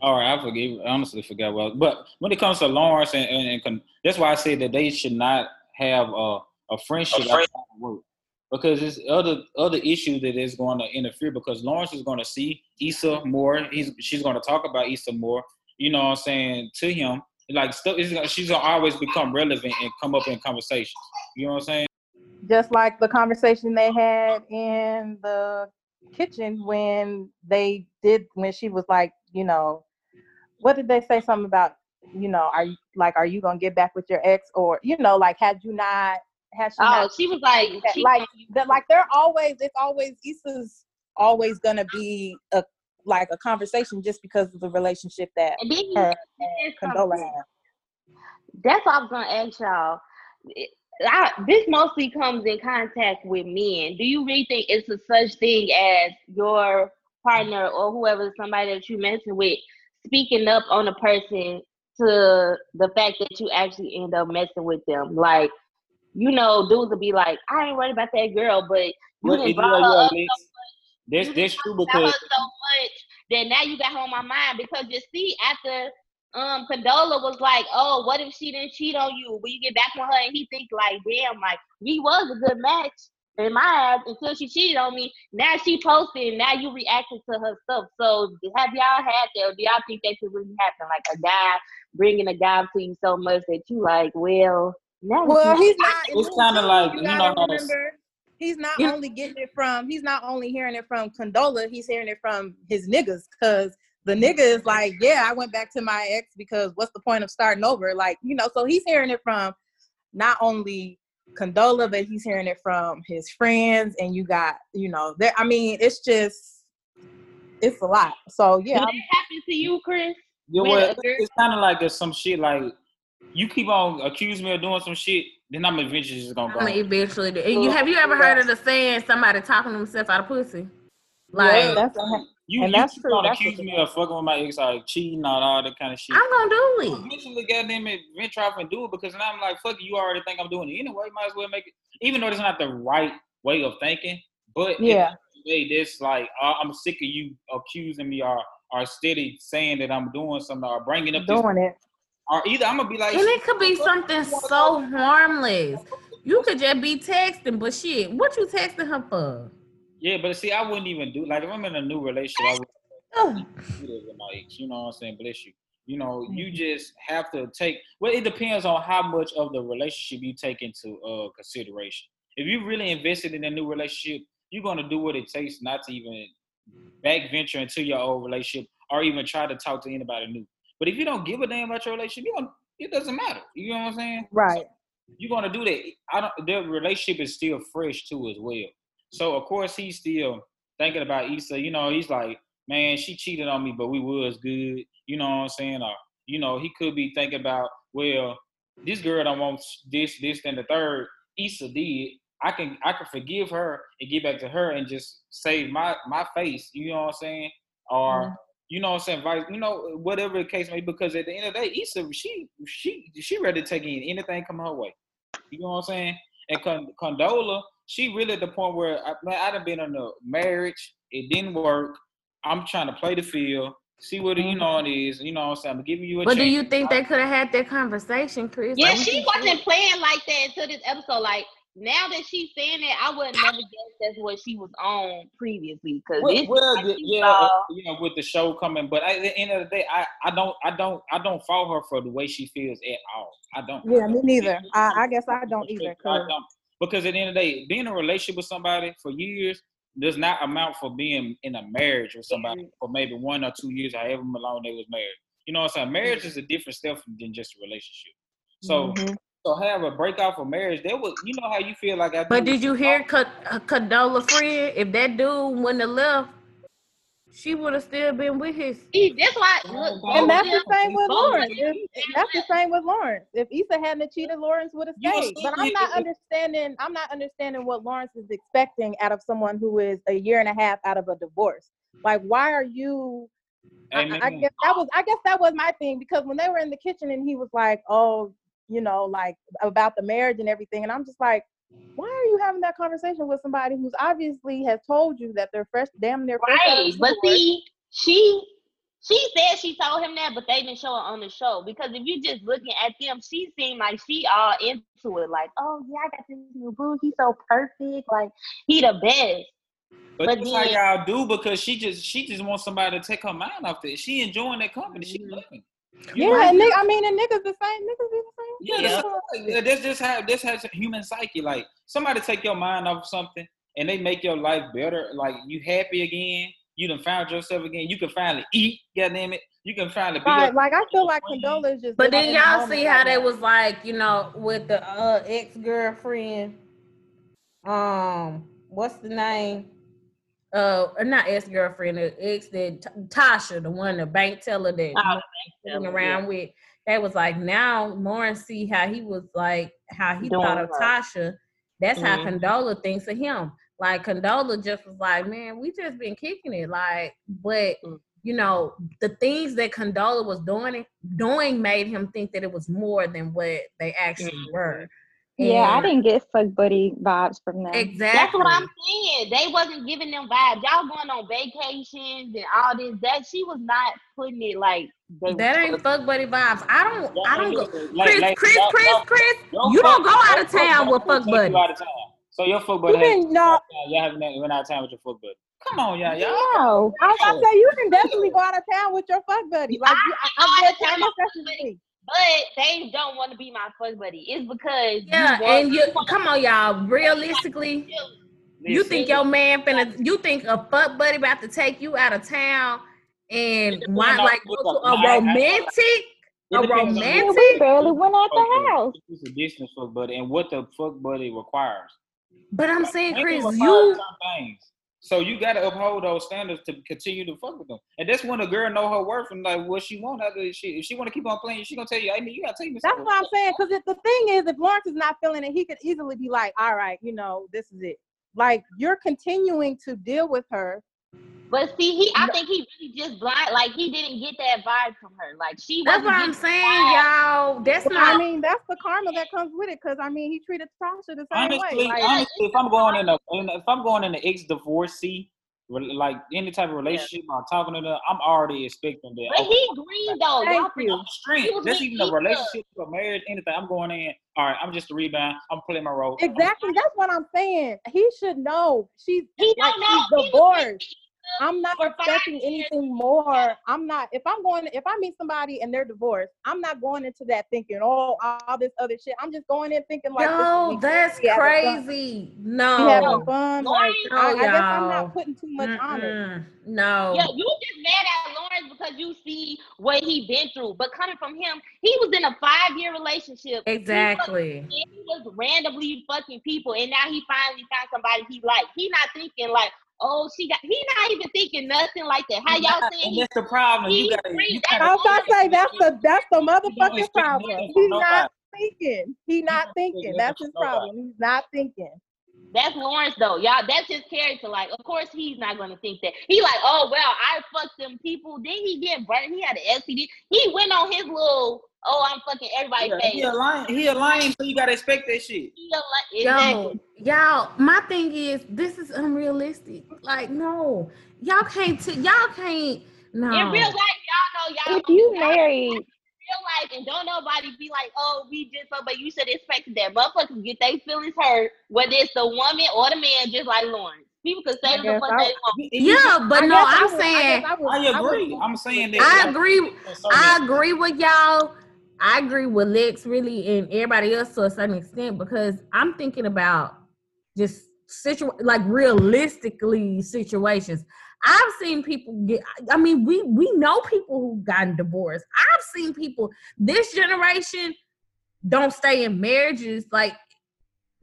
All right, I forget. I honestly forgot well. But when it comes to Lawrence and, and, and Con- that's why I say that they should not have a, a friendship outside of work. because it's other other issues that is going to interfere because Lawrence is going to see Issa more. He's she's going to talk about Issa more. You know what I'm saying to him. Like stuff, she's gonna always become relevant and come up in conversations. You know what I'm saying? Just like the conversation they had in the kitchen when they did when she was like, you know, what did they say something about? You know, are you like, are you gonna get back with your ex, or you know, like, had you not has she Oh, not, she was like, she, like that like they're always it's always Issa's always gonna be a like a conversation just because of the relationship that and then her and Condola have. That's what I was gonna ask y'all. I, this mostly comes in contact with men. Do you really think it's a such thing as your partner or whoever, somebody that you messing with, speaking up on a person to the fact that you actually end up messing with them? Like, you know, dudes will be like, I ain't worried about that girl, but you Well, brought her yeah, up Lex. so That's you that's true talked about her because so much that now you got her on my mind because you see after um Condola was like, oh, what if she didn't cheat on you? Will you get back with her? And he think like, damn, like we was a good match in my eyes until she cheated on me. Now she posted, and now you reacting to her stuff. So have y'all had that? Or do y'all think that could really happen? Like a guy bringing a guy to you so much that you like, well, now Well, he's not. It's kinda like, you you know gotta how it's- remember. He's not You- only getting it from. He's not only hearing it from Condola. He's hearing it from his niggas because the nigga is like, yeah, I went back to my ex because what's the point of starting over? Like, you know, so he's hearing it from not only Condola, but he's hearing it from his friends, and you got, you know, there. I mean, it's just, it's a lot. So yeah, Did that happen to you, Chris? Yeah, With well, it's, kind of like there's some shit like you keep on accusing me of doing some shit, then I'm eventually just gonna go. I'm eventually. do- And you have you ever heard of the saying somebody talking themselves out of pussy? Like yeah, that's you, and you that's true, on that's accusing me of fucking with my ex, like cheating, all, all that kind of shit. I'm gonna do it. Eventually, goddamn it, venture off and do it because now I'm like, fuck you already think I'm doing it anyway. Might as well make it, even though it's not the right way of thinking. But Yeah. hey, this like I'm sick of you accusing me or or steady saying that I'm doing something or bringing up this, doing it. or either I'm gonna be like, And it could be something so harmless. You could just be texting, but shit, what you texting her for? Yeah, but see, I wouldn't even do like if I'm in a new relationship, I would Oh, with my ex. You know what I'm saying? Bless you. You know, you just have to take. Well, it depends on how much of the relationship you take into uh consideration. If you really invested in a new relationship, you're gonna do what it takes not to even back venture into your old relationship or even try to talk to anybody new. But if you don't give a damn about your relationship, you don't. It doesn't matter. You know what I'm saying? Right. you're gonna do that. I don't. Their relationship is still fresh too, as well. So of course he's still thinking about Issa. You know, he's like, man, she cheated on me, but we was good. You know what I'm saying? Or you know, he could be thinking about, well, this girl don't want this, this, and the third. Issa did. I can, I can forgive her and get back to her and just save my my face. You know what I'm saying? Or mm-hmm. you know what I'm saying? Vice, you know, whatever the case may be. Because at the end of the day, Issa, she, she, she ready to take in anything come her way. You know what I'm saying? And Condola, she really at the point where I, man, I done been in a marriage. It didn't work. I'm trying to play the field, see what it, you know it is. You know what I'm saying? I'm giving you a but do you think they could have had that conversation, Chris? Yeah, Like, she wasn't playing like that until this episode. Like now that she's saying that, I would never guess that's what she was on previously. Cause Well, it's well, like the- yeah, saw- uh, you know, with the show coming, but at the end of the day, I, I don't, I don't, I don't fault her for the way she feels at all. I don't. Yeah, me neither. I, I guess I don't either. I 'cause- don't. Because at the end of the day, being in a relationship with somebody for years does not amount for being in a marriage with somebody for maybe one or two years, however long they was married. You know what I'm saying? Marriage is a different stuff than just a relationship. So, Mhm. so have a breakout for marriage. That was, you know how you feel like I. But did you hear uh, Condola friend? If that dude wouldn't have left, she would have still been with his. He, that's why. Look, And And that's the same with Lawrence. If, that's the same with Lawrence. If Issa hadn't cheated, Lawrence would have stayed. But I'm not understanding. I'm not understanding what Lawrence is expecting out of someone who is a year and a half out of a divorce. Like, why are you? I, I guess that was. I guess that was my thing because when they were in the kitchen and he was like, "Oh, you know, like about the marriage and everything," and I'm just like, "Why are you having that conversation with somebody who's obviously has told you that they're fresh, damn near fresh out of Right, but see, she She said she told him that, but they didn't show it on the show. Because if you're just looking at them, she seemed like she all into it. Like, oh yeah, I got this new boo. He's so perfect. Like he the best. But, But that's then- how y'all do because she just she just wants somebody to take her mind off this. She enjoying that company. She Mhm. Looking. Yeah, and nigga, I mean, and niggas the same. Niggas be the same. Yeah, Yeah. that's, like, that's just how this has a human psyche. Like somebody take your mind off something and they make your life better. Like you happy again. You done found yourself again. You can finally eat. Goddamn it. You can finally be. Right, like I feel like Condola is just. But then y'all moment see how they was like, you know, with the uh ex girlfriend. Um, what's the name? Uh, not ex girlfriend, the ex that T- Tasha, the one the bank teller that Oh, moving around with. That was like now Lawrence see how he was like how he Doing thought of her. Tasha. That's how Mhm. Condola thinks of him. Like Condola just was like, man, we just been kicking it. Like, but Mm. you know, the things that Condola was doing doing made him think that it was more than what they actually Mhm. were. Yeah, I didn't get fuck buddy vibes from them. exactly. That's what I'm saying. They wasn't giving them vibes. Y'all going on vacations and all this. That she was not putting it like That ain't fuck buddy vibes. I don't. I don't go. Like- Chris, like, Chris, y'all- Chris, y'all- Chris. your You don't fuck- go out of town fuck with fuck take buddies. You out of town. So your fuck You buddy. has- can no. Y'all haven't went out of town with your fuck buddy. Come on, y'all. Y'all. No. I was gonna say you can definitely go out of town with your fuck buddy. Like you, I, I I go get out of town time with my especially. But they don't want to be my fuck buddy. It's because Yeah, you and you come on, y'all. Realistically, you think your man finna? You think a fuck buddy about to take you out of town and It want like what go to a I- I- romantic? a romantic- we barely went out the house. It's a distance fuck buddy and what the fuck buddy requires. But I'm saying, They Chris, you some things. So you got to uphold those standards to continue to fuck with them, and that's when a girl know her worth and like what she want. After she, if she want to keep on playing, she gonna tell you, "I mean, you gotta take me." That's what I'm saying. Because the thing is, if Lawrence is not feeling it, he could easily be like, "All right, you know, this is it." Like you're continuing to deal with her. But see, he I think he really just blind. Like he didn't get that vibe from her. Like she. That's what I'm saying, vibe. y'all. That's not I mean, that's the karma that comes with it. Because I mean, he treated Tasha the same honestly, way. Like, honestly, if I'm going in a, in, if I'm going in an ex divorcee, like any type of relationship, I'm talking to them, I'm already expecting that. But oh, he green though. Thank Y'all you. I'm strength. He That's even a equal. relationship, a marriage, anything. I'm going in. All right, I'm just a rebound. I'm playing my role. exactly. That's what I'm saying. He should know. She's He like don't know. she's He divorced. I'm not for five expecting years. anything more. I'm not. If I'm going, if I meet somebody and they're divorced, I'm not going into that thinking, oh, all this other shit. I'm just going in thinking like, this is No, me. that's We having fun. crazy. We having No. fun. Lauren, Like, I, I guess I'm not putting too much on it. No. Yeah, you just mad at Lawrence because you see what he been through. But coming from him, he was in a five year relationship. He was- Exactly. he was randomly fucking people, and now he finally found somebody he liked. He not thinking like, oh, she got. He not even thinking nothing like that. How y'all saying And that's the problem. You he gotta, free. you That's gotta I was about to say that's the that's the motherfucking problem. He's from not thinking. He's not thinking. That's his problem. He's not thinking. That's Lawrence though, y'all. That's his character. Like, of course he's not gonna think that. He like, oh well, I fucked them people. Then he get burnt. He had an STD. He went on his little, oh, I'm fucking everybody Yeah, face. he a lion. He a lion, so you gotta expect that shit. He a li- Yo, exactly. y'all, my thing is this is unrealistic. Like, no, y'all can't. T- y'all can't. No. In real life, y'all know y'all. If you y'all- married, real life and don't nobody be like, oh, we just so, but you should expect that motherfuckers get their feelings hurt, whether it's the woman or the man, just like Lawrence. People can say what the fuck they want. yeah, but I no, I I'm I saying guess I, would- I I would- agree. I'm saying that. I agree. I agree with y'all. I agree with Lex really and everybody else to a certain extent because I'm thinking about just situ like realistically situations. I've seen people get I mean we we know people who've gotten divorced. I've seen people this generation don't stay in marriages like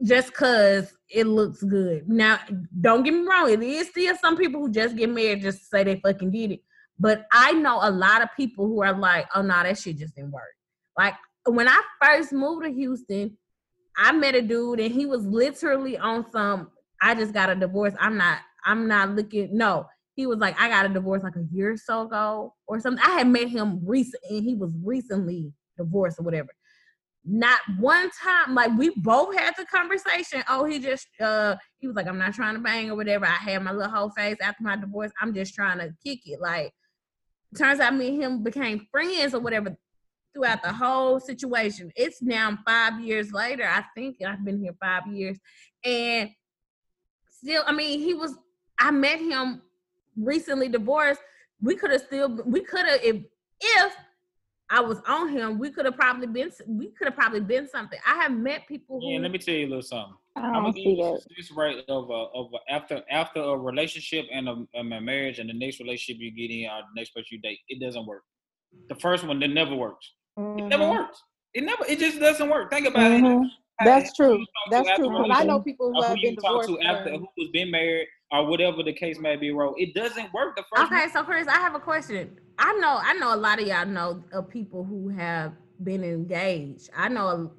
just cause it looks good. Now, don't get me wrong, it is still some people who just get married just to say they fucking did it. But I know a lot of people who are like, oh no, that shit just didn't work. Like when I first moved to Houston, I met a dude and he was literally on some, I just got a divorce. I'm not, I'm not looking, no. He was like, I got a divorce like a year or so ago or something. I had met him recent and he was recently divorced or whatever. Not one time, like we both had the conversation. Oh, he just uh he was like, I'm not trying to bang or whatever. I had my little whole face after my divorce. I'm just trying to kick it. Like turns out me and him became friends or whatever throughout the whole situation. It's now five years later. I think I've been here five years. And still, I mean, he was I met him recently divorced. We could have still we could have if if I was on him, we could have probably been we could have probably been something. I have met people who Yeah, let me tell you a little something. I I'm don't gonna see give you this rate of a, of a, after after a relationship and a, and a marriage and the next relationship you get in or the next person you date, it doesn't work. The first one, it never works. It never Mhm. works. It never. It just doesn't work. Think about it. Mhm. How- That's true. you talk to That's true. a 'Cause I know people who have been divorced. to after who has been married or whatever the case may be. Bro, it doesn't work. The first Okay, one. so Chris, I have a question. I know, I know a lot of y'all know of people who have been engaged. I know,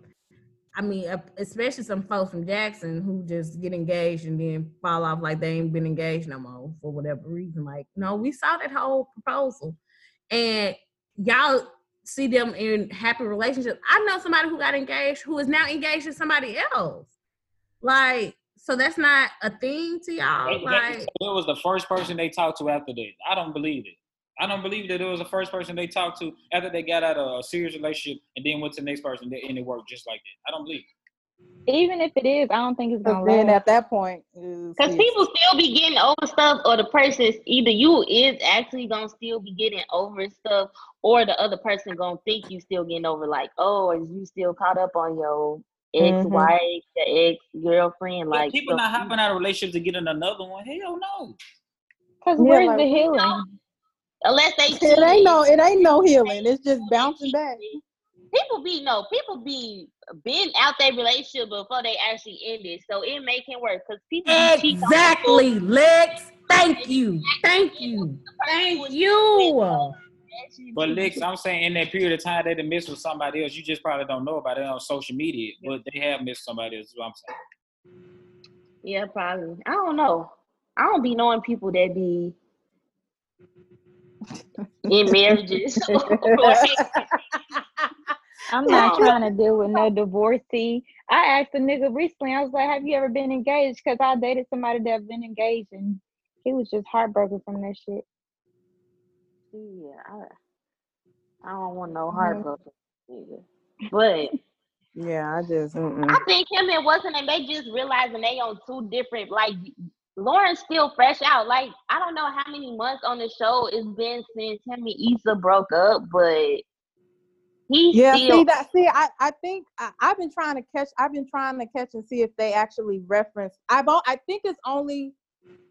I mean, especially some folks from Jackson who just get engaged and then fall off like they ain't been engaged no more for whatever reason. Like, no, we saw that whole proposal, and y'all see them in happy relationships. I know somebody who got engaged who is now engaged to somebody else. Like, so that's not a thing to y'all. That- that- Like, it was the first person they talked to after that. I don't believe it. I don't believe that it was the first person they talked to after they got out of a serious relationship and then went to the next person and it worked just like that. I don't believe. it. Even if it is, I don't think it's gonna then last. at that point, Because people still be getting over stuff, or the person either you is actually gonna still be getting over stuff, or the other person gonna think you still getting over. Like, oh, is you still caught up on your ex mm-hmm. wife, your ex girlfriend? Like, people so- not hopping out of relationships to get in another one. Hell no. Cause Yeah, where's like- the healing? unless they it cheated. ain't no, it ain't no healing. It's just bouncing back. People be no, people be been out their relationship before they actually ended, so it making work because people be cheating on Exactly, Lex. Thank you. Thank you. Thank you. But Lex, I'm saying in that period of time they done missed with somebody else, you just probably don't know about it on social media, but they have missed somebody else. Is what I'm saying. Yeah, probably. I don't know. I don't be knowing people that be [LAUGHS] in marriages. [LAUGHS] I'm not [LAUGHS] trying to deal with no divorcee. I asked a nigga recently. I was like, "Have you ever been engaged?" Because I dated somebody that been engaged, and he was just heartbroken from that shit. yeah, I, I don't want no heartbroken nigga. But Yeah, I just. Mm-mm. I think him and what's her name, they just realizing they on two different like Lawrence's still fresh out. Like, I don't know how many months on the show it's been since him and Issa broke up, but he's Yeah, still see that. See, I, I think I, I've been trying to catch. I've been trying to catch and see if they actually reference. I've. al- I think it's only.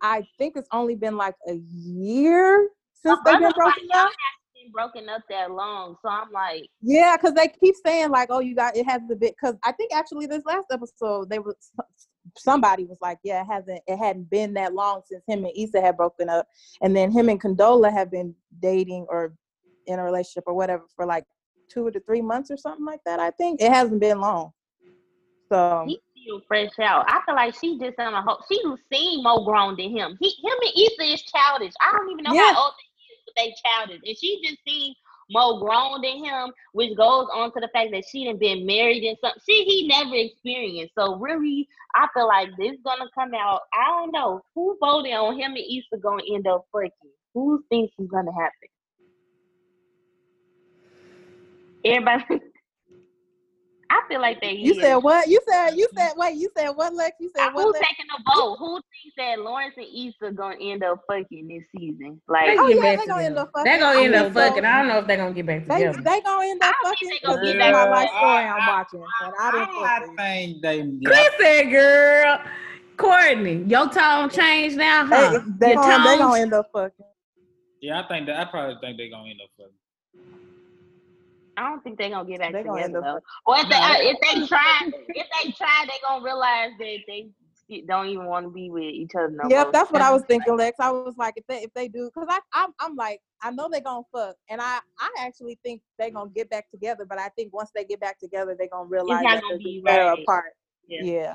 I think it's only been like a year since they've been broken up. been broken up that long. So I'm like, Yeah, because they keep saying like, "Oh, you got it has the bit." Because I think actually this last episode they were somebody was like, "Yeah, it hasn't. It hadn't been that long since him and Issa had broken up, and then him and Condola have been dating or in a relationship or whatever for like two to three months or something like that. I think it hasn't been long. So um, he still fresh out. I feel like she just on a whole she seem more grown than him. He him and Issa is childish. I don't even know Yeah. how old they is, but they childish. And she just seems more grown than him, which goes on to the fact that she done been married and something. See, he never experienced. So really, I feel like this gonna come out. I don't know who voted on him and Issa gonna end up fucking. Who thinks is gonna happen? Everybody. [LAUGHS] I feel like they. you is. said what? You said you said wait. You said what, Lex? You said Who's what? Lex? taking the vote? Who thinks that Lawrence and Issa gonna end up fucking this season? Like, They Oh, yeah, they gonna end up fucking. They gonna end I up fucking. I don't know if they're gonna get back They together. they gonna end up fucking. think they gonna This get is my back life together. story I- I'm watching, but I didn't I fuck with. think they. Chris said, "Girl, Courtney, your tone changed now, They, huh? they, your gonna, they gonna end up fucking. Yeah, I think that. I probably think they're gonna end up fucking. I don't think they're gonna get back They gonna end together up though. Or if they No. uh, if they try, if they try, they gonna realize that they don't even want to be with each other no Yep, more. that's what I was thinking, Lex. I was like, if they if they do, cause I I'm, I'm like, I know they're gonna fuck, and I I actually think they're gonna get back together. But I think once they get back together, they're gonna realize not that gonna they're be better right. apart. Yeah. Yeah,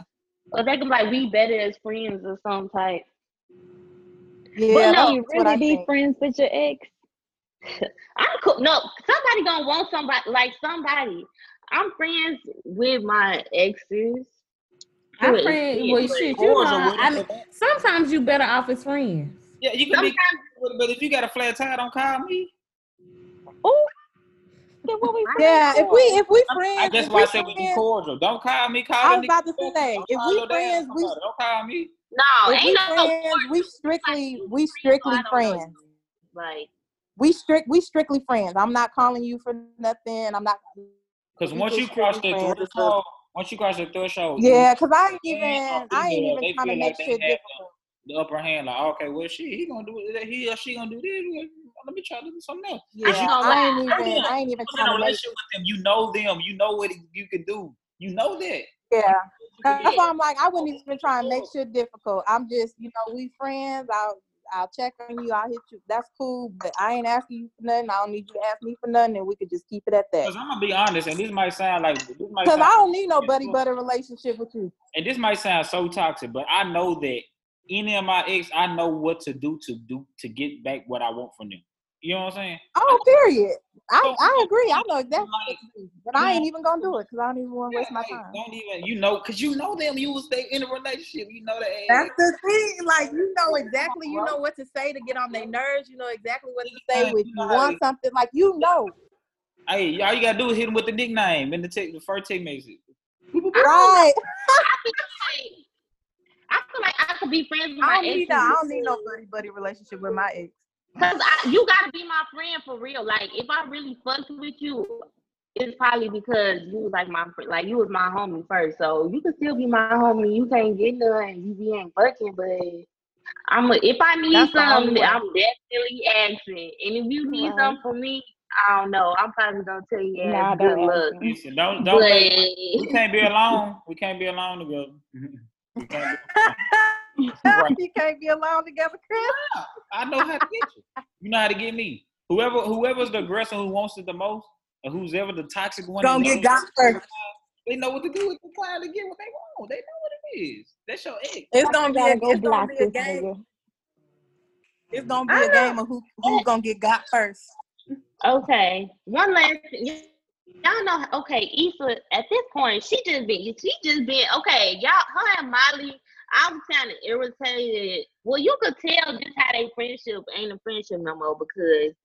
Or they can be like we better as friends or some type. yeah, But no, Can you really be think. friends with your ex? I'm cool. No, somebody gonna want somebody like somebody. I'm friends with my exes. I'm friends. friend. Well, shit, you Or know. I mean, sometimes you better off as friends. Yeah, you can Sometimes be. But if you got a flat tire, don't call me. Ooh. Then what we Yeah, if we if we I friends, guess why we I said we be friends, cordial. Don't call me. Call I was about to first. say, Don't if we friends, we- Don't call me. No, if ain't we no friends, we strictly we strictly I friends. Like We strict we strictly friends. I'm not calling you for nothing. I'm not. Because once you cross strictly the friends. It's a- threshold, once you cross the threshold, Yeah, cause I ain't even I ain't even trying to make like shit difficult. the upper hand. Like, okay, well, she he gonna do it. He or she gonna do this. Let me try to do something else. Yeah, ain't gonna I ain't lie. even I ain't even You was in trying a to make. relationship with them. You know them. You know what you can do. You know that. Yeah, that's why I'm like I wouldn't even try and make shit difficult. I'm just you know we friends. I'll I'll check on you. I'll hit you. That's cool, but I ain't asking you for nothing. I don't need you to ask me for nothing, and we could just keep it at that. Because I'm gonna be honest, and this might sound like Cause I don't need no buddy buddy relationship with you. and this might sound so toxic, but I know that any of my ex, I know what to do to do to get back what I want from them. You know what I'm saying? Oh, period. I, I agree. I know exactly Like, what to do, but I ain't even gonna do it because I don't even want to waste my time. Don't even you know because you know them. You was they in a relationship. You know that. That's the thing. Like you know exactly. You know what to say to get on their nerves. You know exactly what to say when you want something. Like you know, Hey, all you gotta do is hit them with the nickname and the, te- the first team makes it. right? [LAUGHS] I feel like I could be friends with I my ex. I don't need no buddy buddy relationship with my ex. Cause I, you gotta be my friend for real. Like if I really fucked with you, it's probably because you was like my friend. Like you was my homie first. So you can still be my homie. You can't get none. You be ain't fucking, but I'm a, if I need That's something. I'm definitely asking. And if you need Right. something from me, I don't know. I'm probably gonna tell you, yeah, Nah, good don't luck. Listen, don't don't. But make- we can't be alone. We can't be alone together. [LAUGHS] We can't be Right. you can't be alone together, Chris. I know how to get you. You know how to get me. Whoever whoever's the aggressor who wants it the most, or who's ever the toxic one, Gonna they get know- got first. They know what to do with the client to get what they want. They know what it is. That's your ex. It's gonna be a, go it's gonna block be a this game. nigga. It's gonna be I a know. game of who who's gonna get got first. Okay. One last thing. Y'all know okay, Issa at this point, she just been she just been okay, y'all her and Molly, I'm kinda irritated. Well, you could tell just how they friendship ain't a friendship no more because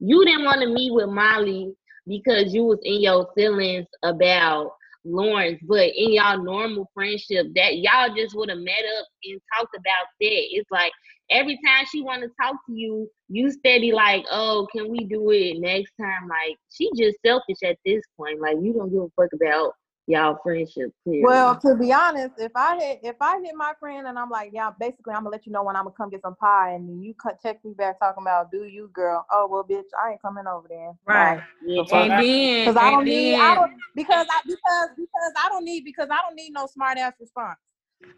you didn't want to meet with Molly because you was in your feelings about Lawrence, but in y'all normal friendship, that y'all just would have met up and talked about that. It's like every time she want to talk to you, you steady like, oh, can we do it next time? Like she just selfish at this point. Like you don't give a fuck about y'all friendship. Clearly. Well, to be honest, if I hit if I hit my friend and I'm like, yeah, basically I'm gonna let you know when I'm gonna come get some pie, and you cut text me back talking about, do you, girl? Oh well, bitch, I ain't coming over there. Right. yeah, So And then, Because I don't need, I don't because I because because I don't need because I don't need no smart ass response.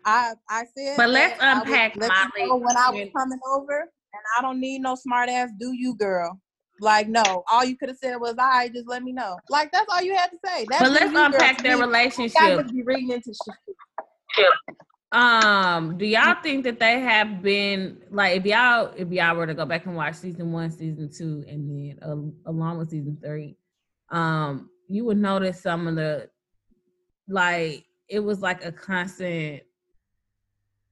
I I said, But let's that I would unpack, let you know when I was coming over, and I don't need no smart ass. Do you, girl? Like no, all you could have said was, "I right, just let me know." Like that's all you had to say. That's but let's unpack their relationship. just be reading into shit. Um, do y'all think that they have been like if y'all if y'all were to go back and watch season one, season two, and then uh, along with season three, um, you would notice some of the like it was like a constant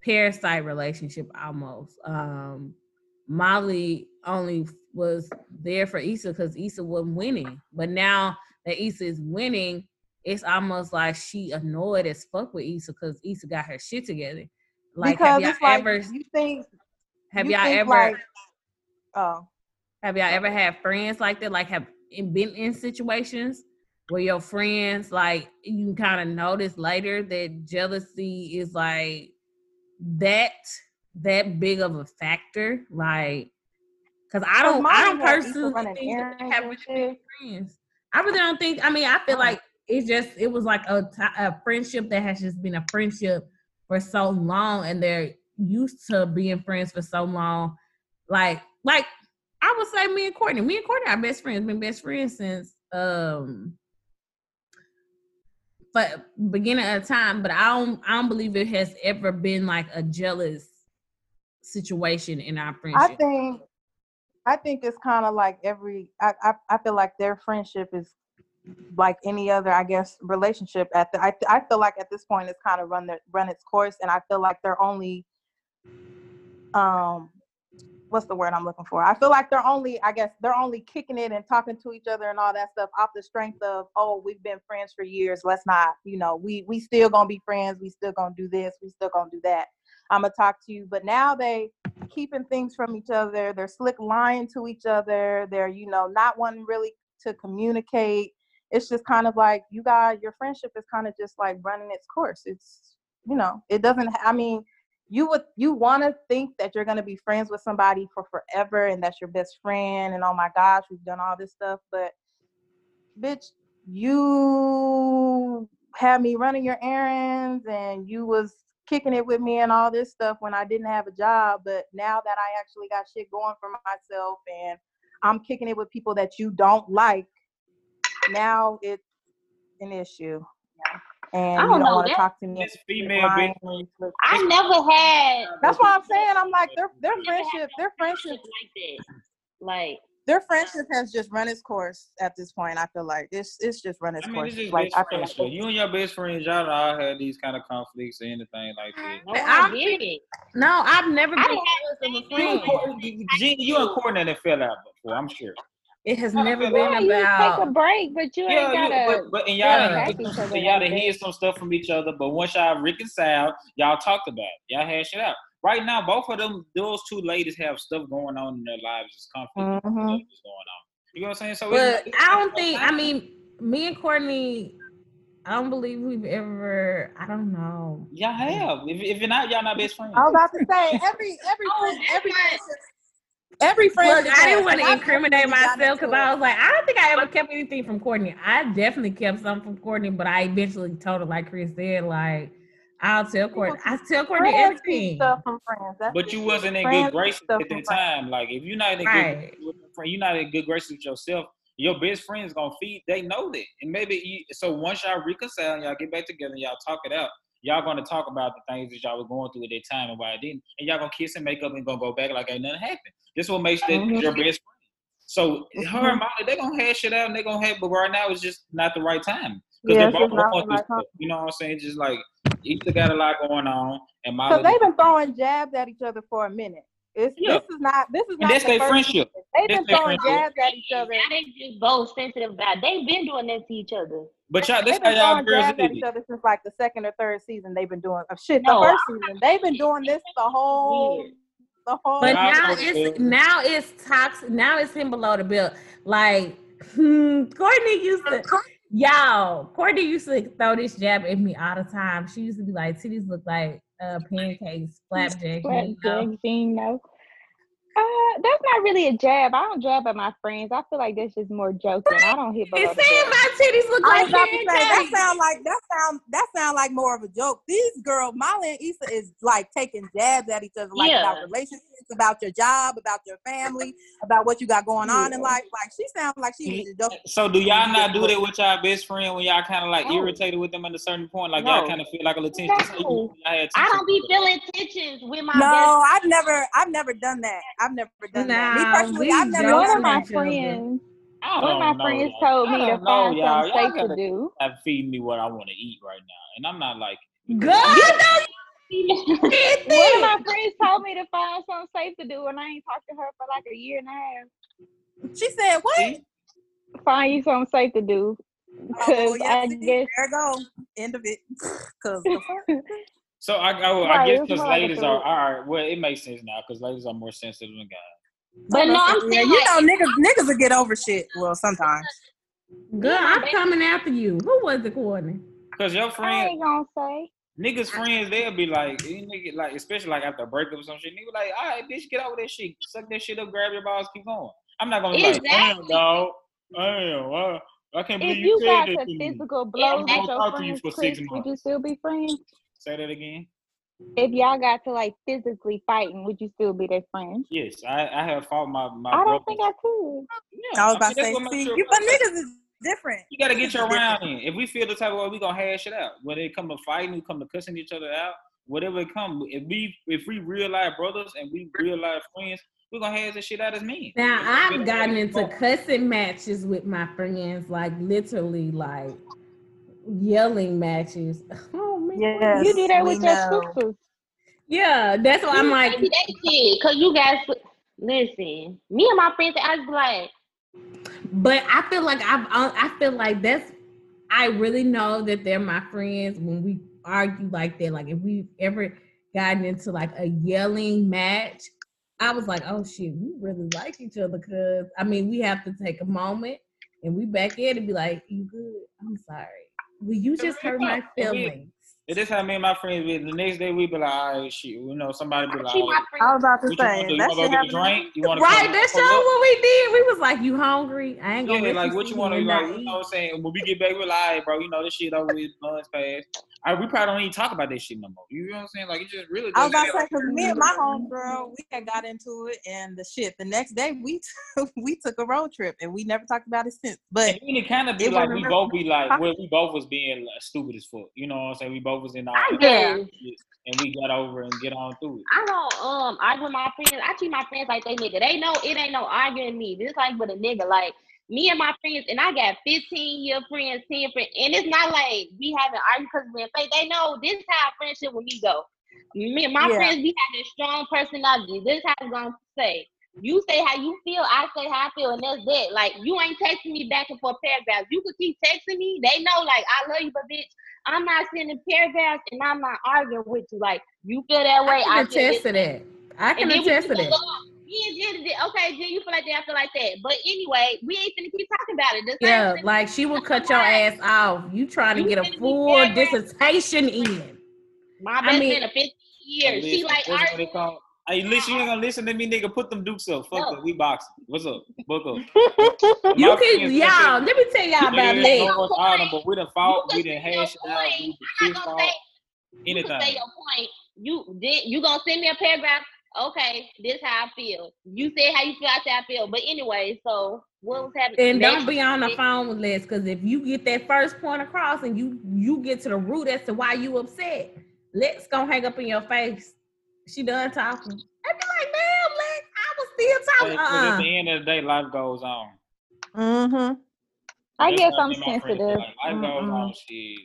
parasite relationship almost. Um, Molly only was there for Issa because Issa wasn't winning, but now that Issa is winning, it's almost like she annoyed as fuck with Issa because Issa got her shit together. Like, because have y'all it's like ever you think have you y'all ever like, oh have y'all ever had friends like that? Like, have been in situations where your friends like you kind of notice later that jealousy is like that that big of a factor? Like, because I don't, I don't Molly had Issa personally think that they have really been friends. I really don't think. I mean, I feel like it's just it was like a, a friendship that has just been a friendship for so long, and they're used to being friends for so long. Like, like I would say, me and Courtney, me and Courtney are best friends. Been best friends since um, but beginning of time. But I don't, I don't believe it has ever been like a jealous situation in our friendship. I think I think it's kind of like every I, I I feel like their friendship is like any other I guess relationship at the I I feel like at this point it's kind of run their run its course and I feel like they're only um what's the word I'm looking for? I feel like they're only, I guess, they're only kicking it and talking to each other and all that stuff off the strength of, oh, we've been friends for years. Let's not, you know, we we still gonna be friends. We still gonna do this. We still gonna do that. I'm gonna talk to you. But now they keeping things from each other. They're slick lying to each other. They're, you know, not wanting really to communicate. It's just kind of like you guys, your friendship is kind of just like running its course. It's, you know, it doesn't. I mean, you would you want to think that you're going to be friends with somebody for forever and that's your best friend and oh my gosh we've done all this stuff but bitch you had me running your errands and you was kicking it with me and all this stuff when I didn't have a job but now that I actually got shit going for myself and I'm kicking it with people that you don't like now it's an issue and I you don't don't know want to talk to me. This female bitch. I never had. That's why I'm saying. I'm like their their I friendship, their friendship, like that. Like their friendship has just run its course at this point. I feel like it's it's just run its I mean, course. it's just like best I feel like so You and your best friends, y'all all had these kind of conflicts or anything like that. no, I'm- I get it. No, I've never I been didn't jealous of a You and friend. Courtney, Gina, you and Courtney that fell out before, I'm sure. It has I never feel been Yeah, you take a break, but you Yeah, ain't gotta. but, but and y'all yeah. done Back some, y'all like done that. some stuff from each other, but once y'all reconciled, y'all talked about it. Y'all hashed it out. Right now, both of them, those two ladies have stuff going on in their lives. It's conflict Mhm. stuff is going on. You know what I'm saying? So But it's- I don't think. I mean, me and Courtney. I don't believe we've ever. I don't know. y'all have. If, if you're not, y'all not best friends. I was about to say every every [LAUGHS] Oh, friend, every every friendship. Look, I didn't want to incriminate myself because I was like, I don't think I ever kept anything from Courtney. I definitely kept something from Courtney, but I eventually told her, like Chris said, like I'll tell Courtney. I tell Courtney friends everything. stuff from friends. That's But you wasn't in Friends good keep graces at from that friends. time. Like if you're not in good Right. graces with you're not in good graces with yourself. Your best friend's gonna feed. They know that, and maybe you, so. Once y'all reconcile, y'all get back together, and y'all talk it out. Y'all gonna talk about the things that y'all were going through at that time and why it didn't, and y'all gonna kiss and make up and gonna go back like ain't nothing happened. This what makes that Mhm. your best friend. So her Mhm. and Molly, they gonna hash it out and they gonna have, but right now it's just not the right time because Yeah, they're both just not going the through right time. stuff. You know what I'm saying? Just like each got a lot going on, and Molly. Because they've been throwing jabs at each other for a minute. It's Yeah. this is not this is and not that's the their first friendship. season. They've That's been throwing friendship. jabs at each other. Now they just both sensitive about. They've been doing that to each other. But y'all, this They've how been y'all throwing girls jabs at each other since like the second or third season. They've been doing uh, shit. The first season, they've been doing this the whole, Weird. the whole. But Y'all now it's good. now it's toxic. Now it's him below the belt. Like hmm, Courtney used to, y'all. Courtney used to throw this jab at me all the time. She used to be like, "Titties look like uh, pancakes, flapjacks." you know? Flapjacks, you know. Uh, that's not really a jab. I don't jab at my friends. I feel like that's just more joking. I don't hit below It's saying my titties look I like was about say that pancakes. sound like that sound that sound like more of a joke. These girls, Molly and Issa, is like taking jabs at each other, like Yeah. about relationships, about your job, about your family, about what you got going on in life. Like she sounds like she was just joking. So do y'all not do that with y'all best friend when y'all kind of like No. irritated with them at a certain point? Like y'all kind of feel like a little tension. That's how you do when y'all had I don't be feeling tensions with my No, I've never, I've never done that. I've never done that. Me personally, I've never One done of my friends, one of oh, my know, friends y'all. told me to don't know, find y'all. something Y'all safe to gotta do. Stop feeding me what I want to eat right now, and I'm not like. Good. No, you best. [LAUGHS] did One of my friends told me to find something safe to do, and I ain't talked to her for like a year and a half. She said, "What? Find you something safe to do, Oh, because yeah, I see, guess there go. End of it. [LAUGHS] Cause [LAUGHS] So I, I, I Right, guess it's because more like a ladies are all right. Well, it makes sense now because ladies are more sensitive than guys. But no, I'm yeah, saying you like, know, niggas, niggas will get over shit. Well, sometimes. Good. I'm coming after you. Who was the Courtney? Because your I friend, ain't gonna say. niggas friends, they'll be like, eh, nigga, like especially like after a breakup or some shit. Nigga like, all right, bitch, get over that shit, suck that shit up, grab your balls, keep going. I'm not gonna be like, damn, Exactly. dog, damn, uh, I can't believe If you you said got that to to me. physical blows I'm with your talk to you friends, for Chris, six would you still be friends? Say that again. If y'all got to like physically fighting, would you still be their friend? Yes, I, I have fought my my I don't brothers. think I could. Yeah, I was I about mean, to say, what see, you a you, but niggas is different. You gotta get your is round in. If we feel the type of way, we gonna hash it out. When it come to fighting, we come to cussing each other out, whatever it come. If we if we real life brothers and we real life friends, we gonna hash this shit out as men. Now If I've gotten into cussing matches with my friends, like literally like yelling matches. [LAUGHS] Oh man. Yes, you do that with your sisters. Yeah, that's why I'm like, they did, cause you guys, Listen, me and my friends, I was like, But I feel like I've uh, I feel like that's I really know that they're my friends when we argue like that. Like if we've ever gotten into like a yelling match, I was like, oh shit, we really like each other because I mean we have to take a moment and we back in and be like, you good? I'm sorry. Well, you just hurt my feelings. It is how me and my friends be. The next day we be like, all right, shit. You know, somebody be like, treat my oh. I was about to what you want say? You want to go get a drink? You want to Right, that's show what we did. We was like, you hungry? I ain't gonna Yeah, like what you want to here like, and you know what I'm saying? When we get back, we're like, all right, bro, you know, this shit over with, months past. All right, we probably don't even talk about this shit no more. You know what I'm saying? Like, it just really I was about to say because me and my homegirl, we had got into it, and the shit. The next day, we [LAUGHS] we took a road trip, and we never talked about it since. But And then it kind of be like we both be like, Huh? well, we both was being like, stupid as fuck. You know what I'm saying? We both was in our I Yeah. guess. shit, and we got over and get on through it. I don't um argue with my friends. I treat my friends like they nigga. They know it ain't no arguing me. This like with a nigga. Like me and my friends, and I got 15 year friends, 10 friends, and it's not like we having arguments because we're in faith. They know this how friendship with me go. Me and my Yeah. friends, we have a strong personality. This how I'm gonna say. You say how you feel, I say how I feel, and that's that. Like you ain't texting me back and forth paragraphs. You could keep texting me. They know, like I love you, but bitch, I'm not sending paragraphs and I'm not arguing with you. Like you feel that way, I I, can feel attest to that. I can and then we attest to that. go on. Me and Jen did okay, Jen, you feel like that, I feel like that. But anyway, we ain't finna keep talking about it. The Yeah, like she will cut your ass off. You trying to get a full dissertation in. my I best mean- friend of 15 years. She like that's what arguing. they call- Hey, listen, you ain't gonna listen to me, nigga. Put them dukes up. Fuck No. that. We boxing. What's up? Book up. [LAUGHS] You My can, friends, y'all. Let me tell y'all about Yeah, Lex. no but we done fought, You we can done say your hashed out, we done I'm pissed not off, gonna you can say your point. You did you gonna send me a paragraph? Okay, this how I feel. You say how you feel, I say I feel. But anyway, so what was happening? And don't be on the phone with Lex, because if you get that first point across and you you get to the root as to why you upset, Lex gonna hang up in your face. She done talking. I be like, damn, Lex, I was still Hey, talking. 'cause at Uh-uh. the end of the day, life goes on. mm-hmm. I That's guess I'm me and my friends be sensitive. Like, life goes Mm-mm. on, shit.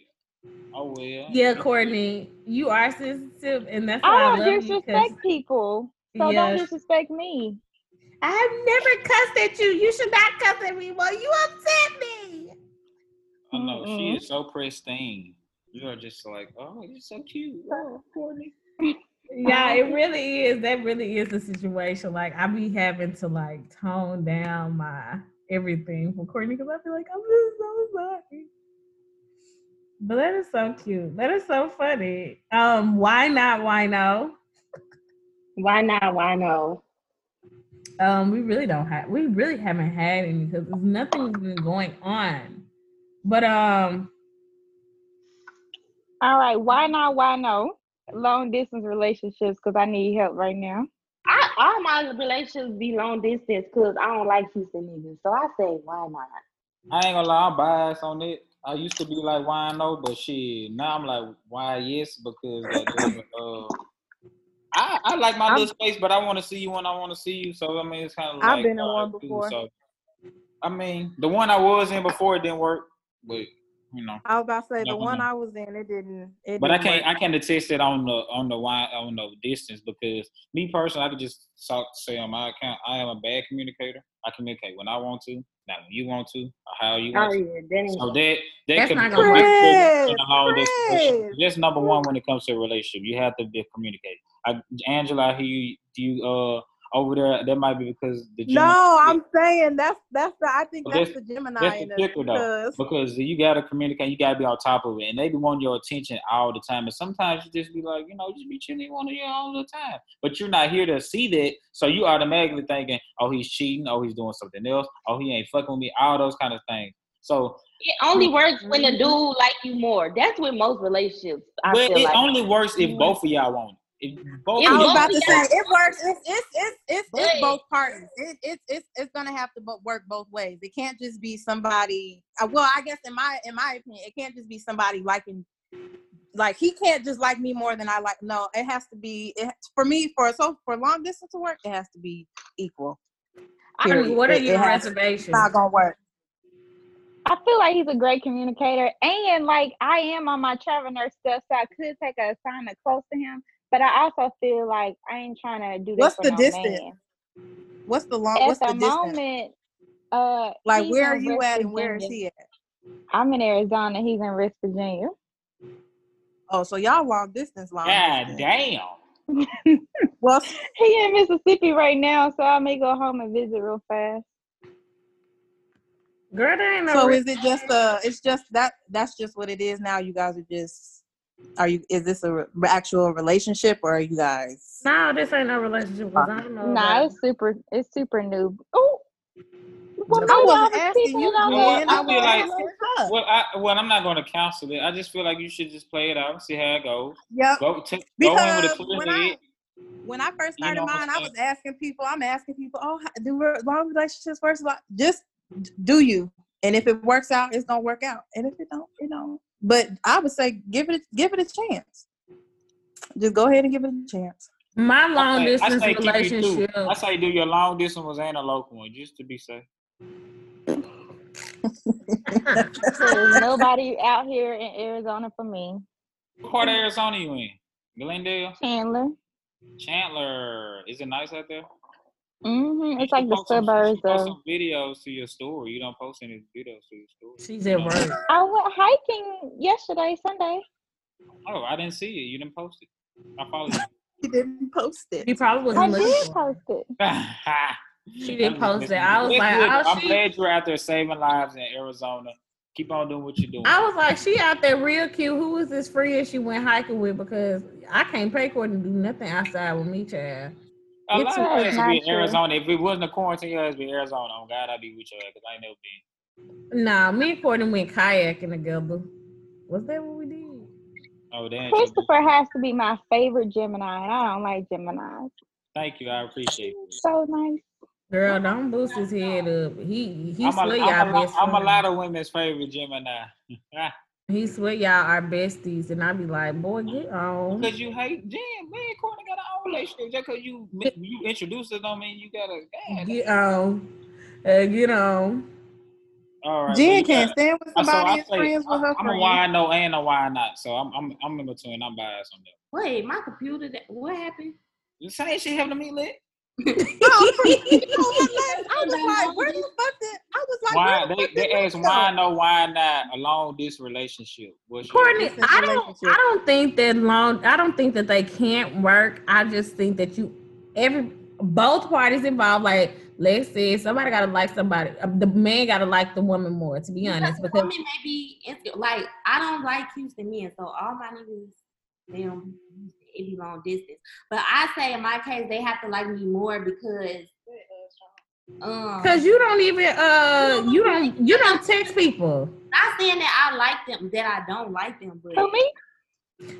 Oh well. Yeah, Courtney, you are sensitive, and that's I why I, don't love you. 'cause- disrespect people, so Yeah. don't disrespect me. I've never cussed at you. You should not cuss at me, Well, You upset me. I know she Mm-mm. is so pristine. You are just like, oh, you're so cute. Oh, Courtney. Yeah, it really is. That really is the situation. Like I be having to like tone down my everything for Courtney because I feel like I'm just so sorry. But that is so cute. That is so funny. Um, why not? Why no? Why not? Why no? Um, we really don't have. We really haven't had any because there's nothing's been going on. But um, All right, why not? Why no? Long distance relationships because I need help right now. I all my relationships be long distance because I don't like Houston niggas. So I say why not? I ain't gonna lie, I'm biased on it. I used to be like, why no? But shit, now I'm like, why yes? Because like, uh, I I like my I'm- little space, but I want to see you when I want to see you. So I mean, it's kind of like I've been in all one right, cool. before. So I mean, the one I was in before it didn't work, but you know. I was about to say the one. I was in, it didn't. It But I didn't can't work. I can't attest it on the on the wine on the distance because me personally I could just talk, say on my account I am a bad communicator. I communicate when I want to, not when you want to, or how you want Oh to. yeah, that So that that That's could not become gonna work. in a long distance Chris, relationship. That's number one when it comes to a relationship. You have to be communicate. I, Angela, I hear you. Do you uh over there? That might be because the Gemini- No, I'm saying that's that's the. I think that's, that's- the Gemini that's the in us kicker, though. because because you gotta communicate, you gotta be on top of it, and they be wanting your attention all the time. And sometimes you just be like, you know, just be chilling one of you all the time, but you're not here to see that, so you automatically thinking, oh, he's cheating, oh, he's doing something else, oh, he ain't fucking with me, all those kind of things. So, It only works when the dude like you more. That's with most relationships. I but feel it like. only works if mm-hmm. both of y'all want it. If both I was about to say it works. It's it's it's it's, it's both parties. It, it's it's it's gonna have to work both ways. It can't just be somebody. Uh, well, I guess in my in my opinion, it can't just be somebody liking. Like he can't just like me more than I like. No, it has to be. It, for me, for so for long distance to work, it has to be equal. I mean, what are It- it your has- reservations? It's not gonna work. I feel like he's a great communicator, and like I am on my travel nurse stuff, so I could take a assignment close to him. But I also feel like I ain't trying to do this What's for the no distance? man. What's the long? At What's the, the, distance? moment, uh, Like, where are you West at, and where is he at? I'm in Arizona. He's in West Virginia. Oh, so y'all long distance, long God distance. damn. Well, [LAUGHS] He in Mississippi right now, so I may go home and visit real fast. Girl, that ain't no. so re- is it just uh? It's just that. That's just what it is now. You guys are just. Are you? Is this a re- actual relationship, or are you guys? no, this ain't no relationship. Cause I don't know. Nah, it's super. It's super new. Oh, well, I maybe wasn't was asking peeping you, on Well, it. Jen. I I feel was like- asking her. Well, I well, I'm not going to counsel it. I just feel like you should just play it out and see how it goes. Yep. Go, t- go in with Because a clear when head. I when I first You started know mine, I was asking people. I'm asking people, oh, do long relationships first of all, just do you? And if it works out, it's gonna work out. And if it don't, you don't. But I would say give it give it a chance. Just go ahead and give it a chance. my long say- I distance say keep you relationship. I say do your long distance ones and a local one just to be safe. [LAUGHS] There's nobody out here in Arizona for me. What part of Arizona you in? Glendale, Chandler. Chandler. Is it nice out there? Hmm It's like the post some- suburbs post of. some videos to your story. You don't post any videos to your story. She's at work. I went hiking yesterday, Sunday. Oh, I didn't see it. You didn't post it. I followed you. [LAUGHS] He didn't post it. She probably I wasn't did looking for. post it. [LAUGHS] She didn't post it. I was you. like, It's good. oh, I'm she- glad you're out there saving lives in Arizona. Keep on doing what you're doing. I was like, she out there real cute. Who was this friend she went hiking with? Because I can't pay for her to do nothing outside with me, child. A it's lot of us be in. Arizona. If it wasn't a quarantine, it'd be in Arizona. Oh God, I'd be with you because I ain't never been. Nah, me and Courtney went kayaking together. Was that what we did? Oh damn. Christopher has to be my favorite Gemini, and I don't like Geminis. Thank you. I appreciate it. So nice. Girl, don't boost his head up. He he I'm a, swear I'm, y'all a, best I'm a lot of women's favorite Gemini. [LAUGHS] He swear y'all are besties, and I be like, boy, get on. Because you hate Jim, man. Courtney got our own relationship. Just because you you introduced us don't mean you gotta. God, Get on. Uh, get on. all right. Jen you can't got- stand with Uh, so somebody I is say, friends with her I'm a friends. why no and a why not. So I'm I'm I'm in between. And I'm biased on that. Wait, my computer. That, what happened? The same shit happened to me, lit. No, [LAUGHS] you know? I was like, where the fuck did I was like, Why the they, they did ask why no, why not along this relationship? What's Courtney, I don't. I don't think that long I don't think that they can't work. I just think that you every both parties involved, like let's say somebody gotta like somebody. uh, The man gotta like the woman more, to be honest. Because Because women may be like I don't like Houston men, so all my niggas they don't it be long distance. But I say in my case they have to like me more because um because you don't even uh [LAUGHS] you don't you don't text people. not saying that I like them, that I don't like them, but Who me?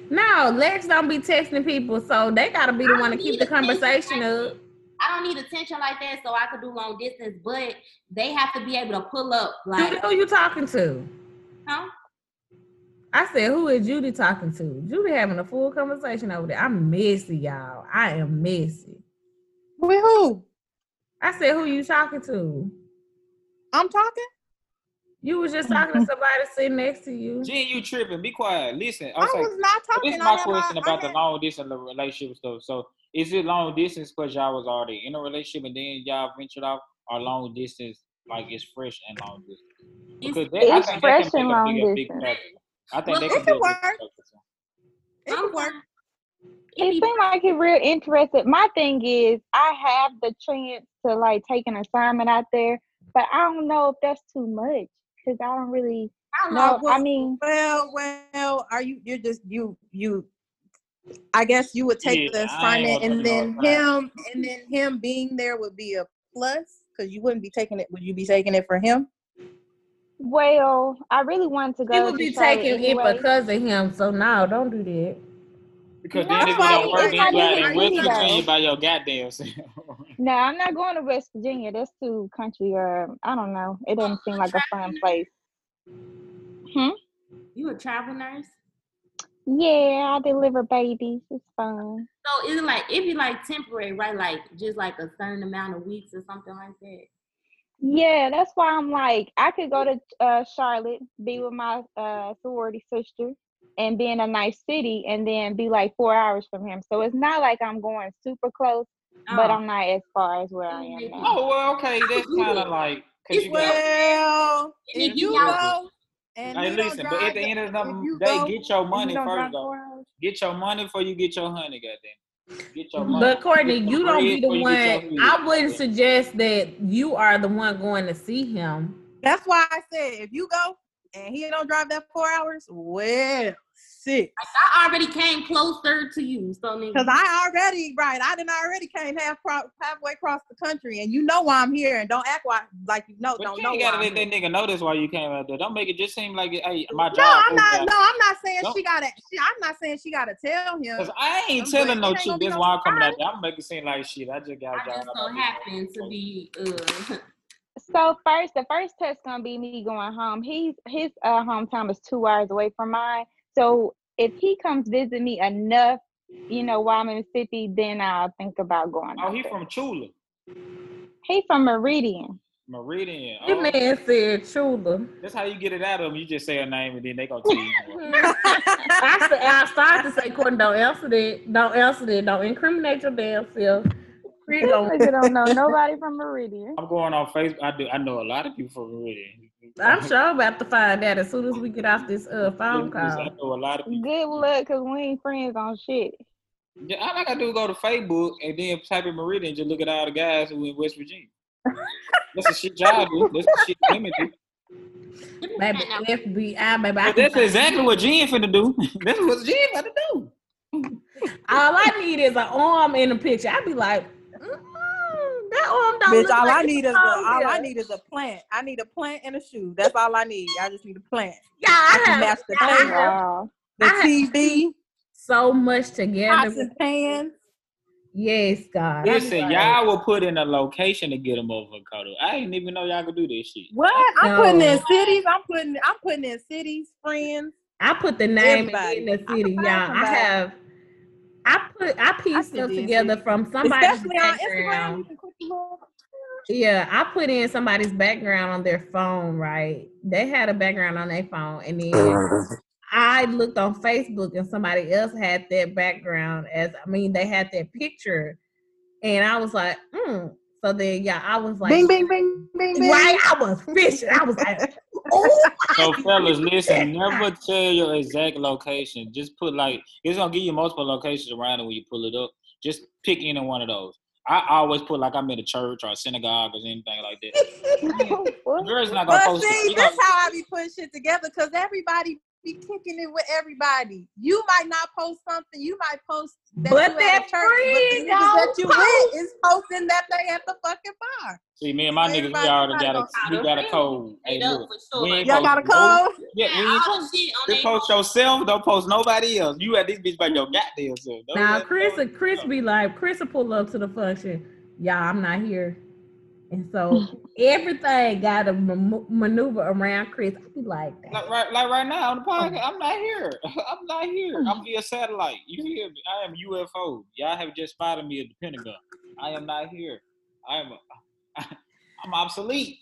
No, Lex don't be texting people, so they gotta be the I one to keep the conversation like up. I don't need attention like that, so I could do long distance. But they have to be able to pull up, like, Judy, who you talking to? huh? I said, who is Judy talking to? Judy having a full conversation over there. I'm messy, y'all. I am messy. With who? I said, who you talking to? I'm talking. You was just talking to somebody sitting next to you. Jen, you tripping? Be quiet. Listen. I I'm saying, was not talking. this is my had question I about the long distance relationship stuff. So, is it long distance because y'all was already in a relationship and then y'all ventured off, or long distance like it's fresh and long distance? Because that, I It's think fresh that can and make a long big, a big distance. factor. I think Well, they it can can be a work. It could work. He It be- seemed like he real interested. My thing is, I have the chance to like take an assignment out there, but I don't know if that's too much because I don't really I know. love well- I mean, Well, well, are you? You're just you. You. I guess you would take Yeah, the assignment, and then him, and then him being there would be a plus because you wouldn't be taking it. Would you be taking it for him? Well, I really wanted to go. He would be Charlotte taking anyway. it because of him. So no, don't do that. Because No, then if it why don't work, it's then not you got even in West me, Virginia though. by your goddamn self. No, I'm not going to West Virginia. That's too country, or I don't know. It doesn't seem like a fun place. Hmm. You a travel nurse? Yeah, I deliver babies. It's fun. So is it like it be like temporary, right? Like just like a certain amount of weeks or something like that. Yeah, that's why I'm like, I could go to uh, Charlotte, be with my uh, sorority sister, and be in a nice city and then be like four hours from him. So it's not like I'm going super close, but Oh. I'm not as far as where I am now. Oh well, okay, that's [LAUGHS] kind of like because you got. Well, if you go and Hey, listen, but at the end of the day, get your money you first, though. Get your money before you get your honey, goddamn. Get your money. But Courtney, Get you don't be the one. I wouldn't suggest that you are the one going to see him. That's why I said if you go and he don't drive that four hours, well, six. I already came closer to you, so. Because I already, right, I didn't already came half pro- halfway across the country, and you know why I'm here, and don't act like, like you know, But don't you know ain't why gotta I'm let here. that nigga know this why you came out there. Don't make it just seem like, hey, my job. No, I'm not. that. No, I'm not saying Don't- she gotta. She, I'm not saying she gotta tell him. Cause I ain't But telling no ain't chick gonna that's no why I'm coming out there. I'm making it seem like shit. I just got a I job. just so out happen to be uh [LAUGHS] So first, the first test gonna be me going home. He's his uh, hometown is two hours away from mine. So if he comes visit me enough, you know, while I'm in Mississippi, then I'll think about going. Oh, out he there. from Chula, He from Meridian. Meridian. That Oh, man said Chula. that's how you get it out of them. You just say a name and then they gonna [LAUGHS] tell you. [LAUGHS] I, said, I started to say, Courtney, don't answer that. Don't answer that. Don't incriminate your damn self. Chris This don't- nigga don't know nobody from Meridian. I'm going on Facebook. I do. I know a lot of people from Meridian. I'm sure I'm about to find out as soon as we get off this uh, phone I call. know a lot of people. Good luck, cause we ain't friends on shit. Yeah, all I gotta do is go to Facebook and then type in Meridian and just look at all the guys who in West Virginia. That's the shit y'all do. That's the shit women do. Baby, FBI, baby. I But can that's exactly what Jen finna do. [LAUGHS] That's what Jen finna do. All I need is an arm in the picture. I'd be like, mm, that arm don't Bitch, oh, look all like I need is a, all I need is a plant. I need a plant and a shoe. That's all I need. I just need a plant. Yeah, I I can have, match the I table, have Wow. the I have- TV, so much together. pots and pans. Yes, God. Listen, y'all will put in a location to get them over Kodo. I didn't even know y'all could do this shit. What? I'm No. putting in cities. I'm putting. I'm putting in cities, friends. I put the name Everybody. in the city, find y'all. I have. I put I pieced them it, together from somebody's Especially background. you can click the little. Yeah, I put in somebody's background on their phone, right? They had a background on their phone, and then I looked on Facebook, and somebody else had that background as I mean, they had that picture, and I was like, hmm. So then, yeah, I was like, bing, bing, bing, bing, bing. right? I was fishing. I was like, [LAUGHS] So [LAUGHS] fellas, listen, never tell your exact location. Just put like it's gonna give you multiple locations around it when you pull it up. Just pick any one of those. I always put like I'm in a church or a synagogue or anything like that. [LAUGHS] Girls not gonna But post see, it. That's gonna- how I be putting shit together because everybody be kicking it with everybody. You might not post something. You might post that But you that at a church, but the niggas that you post. with is posting that they at the fucking bar. See, me and my niggas, we Everybody- already got a gonna we got a code. Hey, Straight look, for we sure. ain't Y'all got a post no- code? Yeah, we ain't post. the shit on Just they post yourself. Don't post nobody else. You at this bitch by your [LAUGHS] goddamn self. Don't now Chris, nobody Chris be like, Chris will pull up to the function. Yeah, I'm not here, and so everything got to man- maneuver around Chris. I be like, Like right, like right now on the oh. podcast, I'm not here. [LAUGHS] I'm not here. Oh. I'm via satellite. You hear me? I am UFO. Y'all have just spotted me at the Pentagon. I am not here. I am. [LAUGHS] I'm obsolete.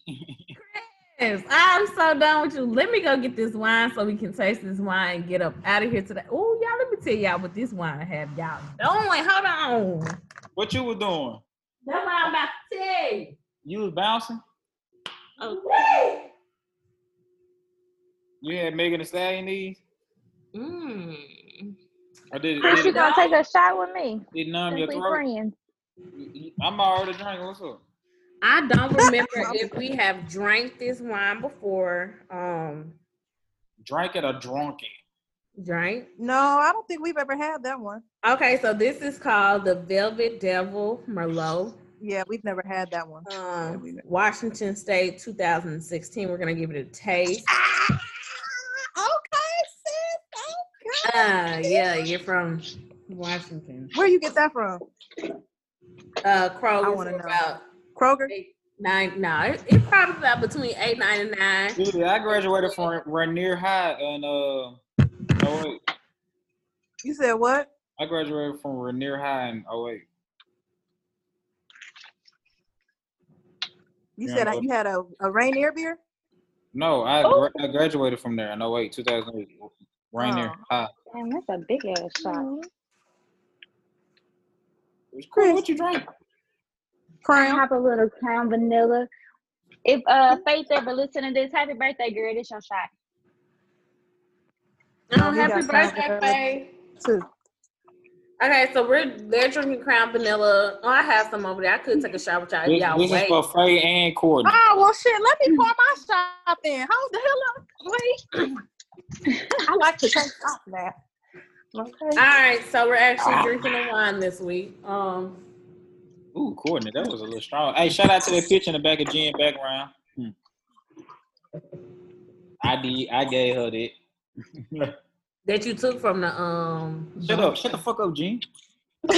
Chris, I'm so done with you. Let me go get this wine so we can taste this wine and get up out of here today. Oh, y'all, let me tell y'all what this wine I have y'all Don't doing. Hold on. what you were doing? That's what I'm about to tell you. You was bouncing. Oh, You had Megan Thee Stallion these. mm. Or did, did, you gonna take a shot with me? did it numb your throat? friends. I'm already drinking. What's up? I don't [LAUGHS] remember if we have drank this wine before. Um, Drink it or drunk it? drank. No, I don't think we've ever had that one. Okay, so this is called the Velvet Devil Merlot. Yeah, we've never had that one. Um, Washington State 2016. We're going to give it a taste. Ah, [LAUGHS] okay, sis. Okay. Uh, yeah, you're from Washington. Where you get that from? Uh, Kroger. I want to know. About Kroger? Eight, nine, no, it, probably about between eight, nine, and nine. I graduated from Rainier High and uh. Oh you said what? I graduated from Rainier High in 08. You Yeah, said but- you had a, a Rainier beer? No, I gra- I graduated from there in 08, 2008. Rainier Oh. high. Damn, that's a big ass shot. It's cool. What you drink? I Crown. have a little crown vanilla. If uh Faith ever listen to this, happy birthday, girl. This your shot. Oh, happy birthday, Vanilla. Faye. Too. Okay, so we're they're drinking Crown Vanilla. Oh, I have some over there. I could take a shot with y'all. This, y'all this is for Faye and Courtney. Oh well, shit. Let me pour my shot in. Hold the hell up. Wait. [COUGHS] I like to take shots now. Okay. All right, so we're actually drinking a wine this week. Um, Ooh, Courtney, that was a little strong. Hey, shout out to that picture in the back of Jen background. Hmm. I did. I gave her that. [LAUGHS] that you took from the um. Shut up. Shut the fuck up, Gene. [LAUGHS]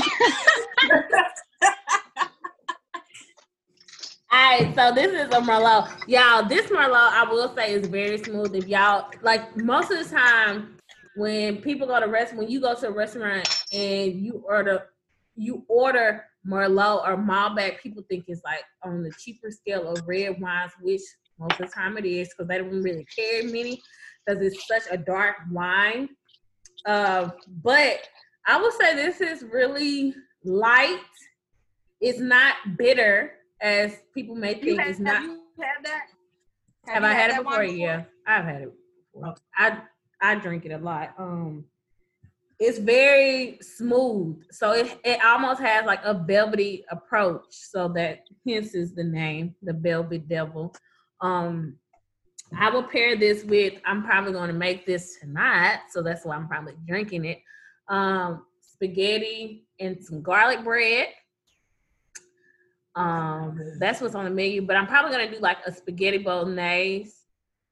All right, so this is a Merlot. Y'all, this Merlot, I will say, is very smooth. If y'all, like, most of the time, when people go to rest, when you go to a restaurant and you order, you order Merlot or Malbec, people think it's like on the cheaper scale of red wines, which most of the time it is, because they don't really carry many, because it's such a dark wine. Uh, but I would say this is really light. It's not bitter as people may think. had, it's have not. you had that? Have, you I had it that before? Yeah, I've had it. Before. I I drink it a lot. Um, it's very smooth, so it it almost has like a velvety approach. So that hence is the name, the Velvet Devil. Um, I will pair this with. I'm probably going to make this tonight, so that's why I'm probably drinking it. Um, spaghetti and some garlic bread. Um, that's what's on the menu, but I'm probably gonna do like a spaghetti bolognese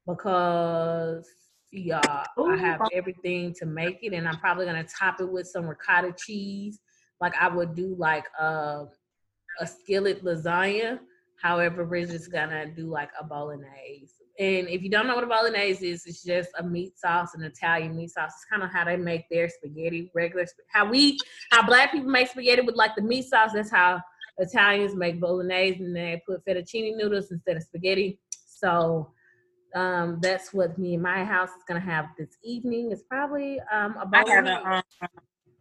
because yeah, I have everything to make it, and I'm probably gonna top it with some ricotta cheese. Like I would do like a a skillet lasagna. However, we're gonna do like a bolognese. And if you don't know what a bolognese is, it's just a meat sauce, an Italian meat sauce. It's kind of how they make their spaghetti, regular. How we, how black people make spaghetti with like the meat sauce. That's how Italians make bolognese, and they put fettuccine noodles instead of spaghetti. So um, that's what me and my house is gonna have this evening. It's probably um, a I had bolognese. a,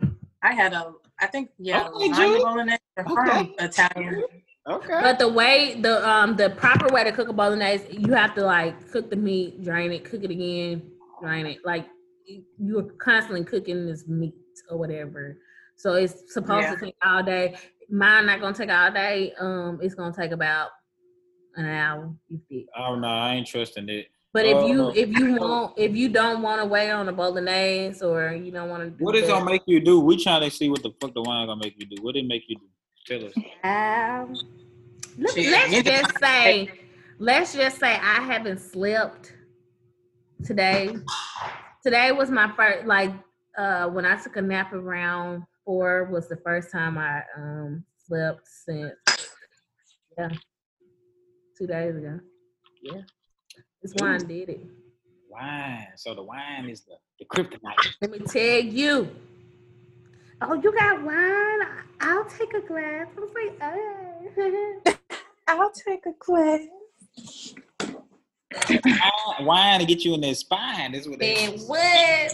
um, I had a, I think, yeah, Okay, lasagna bolognese from Italian. Okay. But the way the um the proper way to cook a bolognese, you have to like cook the meat, drain it, cook it again, drain it. Like you- you're constantly cooking this meat or whatever. So it's supposed Yeah. to take all day. Mine not gonna take all day. Um, it's gonna take about an hour. Oh no, I ain't trusting it. But if you Oh. if you want if you don't want to wait on a bolognese or you don't want to do What is gonna make you do? We trying to see what the fuck the wine gonna make you do. What did it make you do? Tell us. Um, let, Shit, let's just say, let's just say I haven't slept today. Today was my first, like, uh, when I took a nap around four was the first time I um slept since, yeah, two days ago. Yeah, this wine did it. Wine. So the wine is the, the kryptonite. Let me tell you. Oh, you got wine? I'll take a glass. I was like, oh. I'll take a glass. wine, wine to get you in that spine. That's what they Man, what?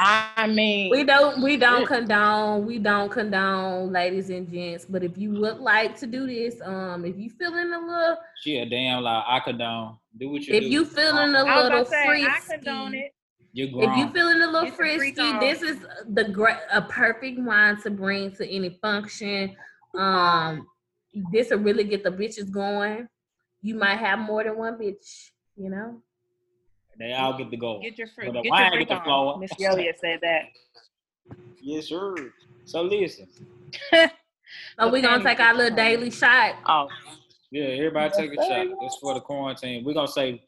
I mean, We don't we don't condone we don't condone ladies and gents, but if you would like to do this, um, if you feeling a little, She a damn like I condone. Do what you if do. you feeling a I was little free, to say, I condone it. You're grown. if you feeling a little Get the freak frisky, on. this is the great a perfect wine to bring to any function. Um, this will really get the bitches going. You might have more than one bitch, you know. they all get to go. Get your But freak. the Get wine your get the flow. on. Missy Elliott said that. Yes, sir. So listen. So [LAUGHS] we gonna take our little daily shot. Oh, Yeah, everybody take a shot. It's for the quarantine. We're gonna say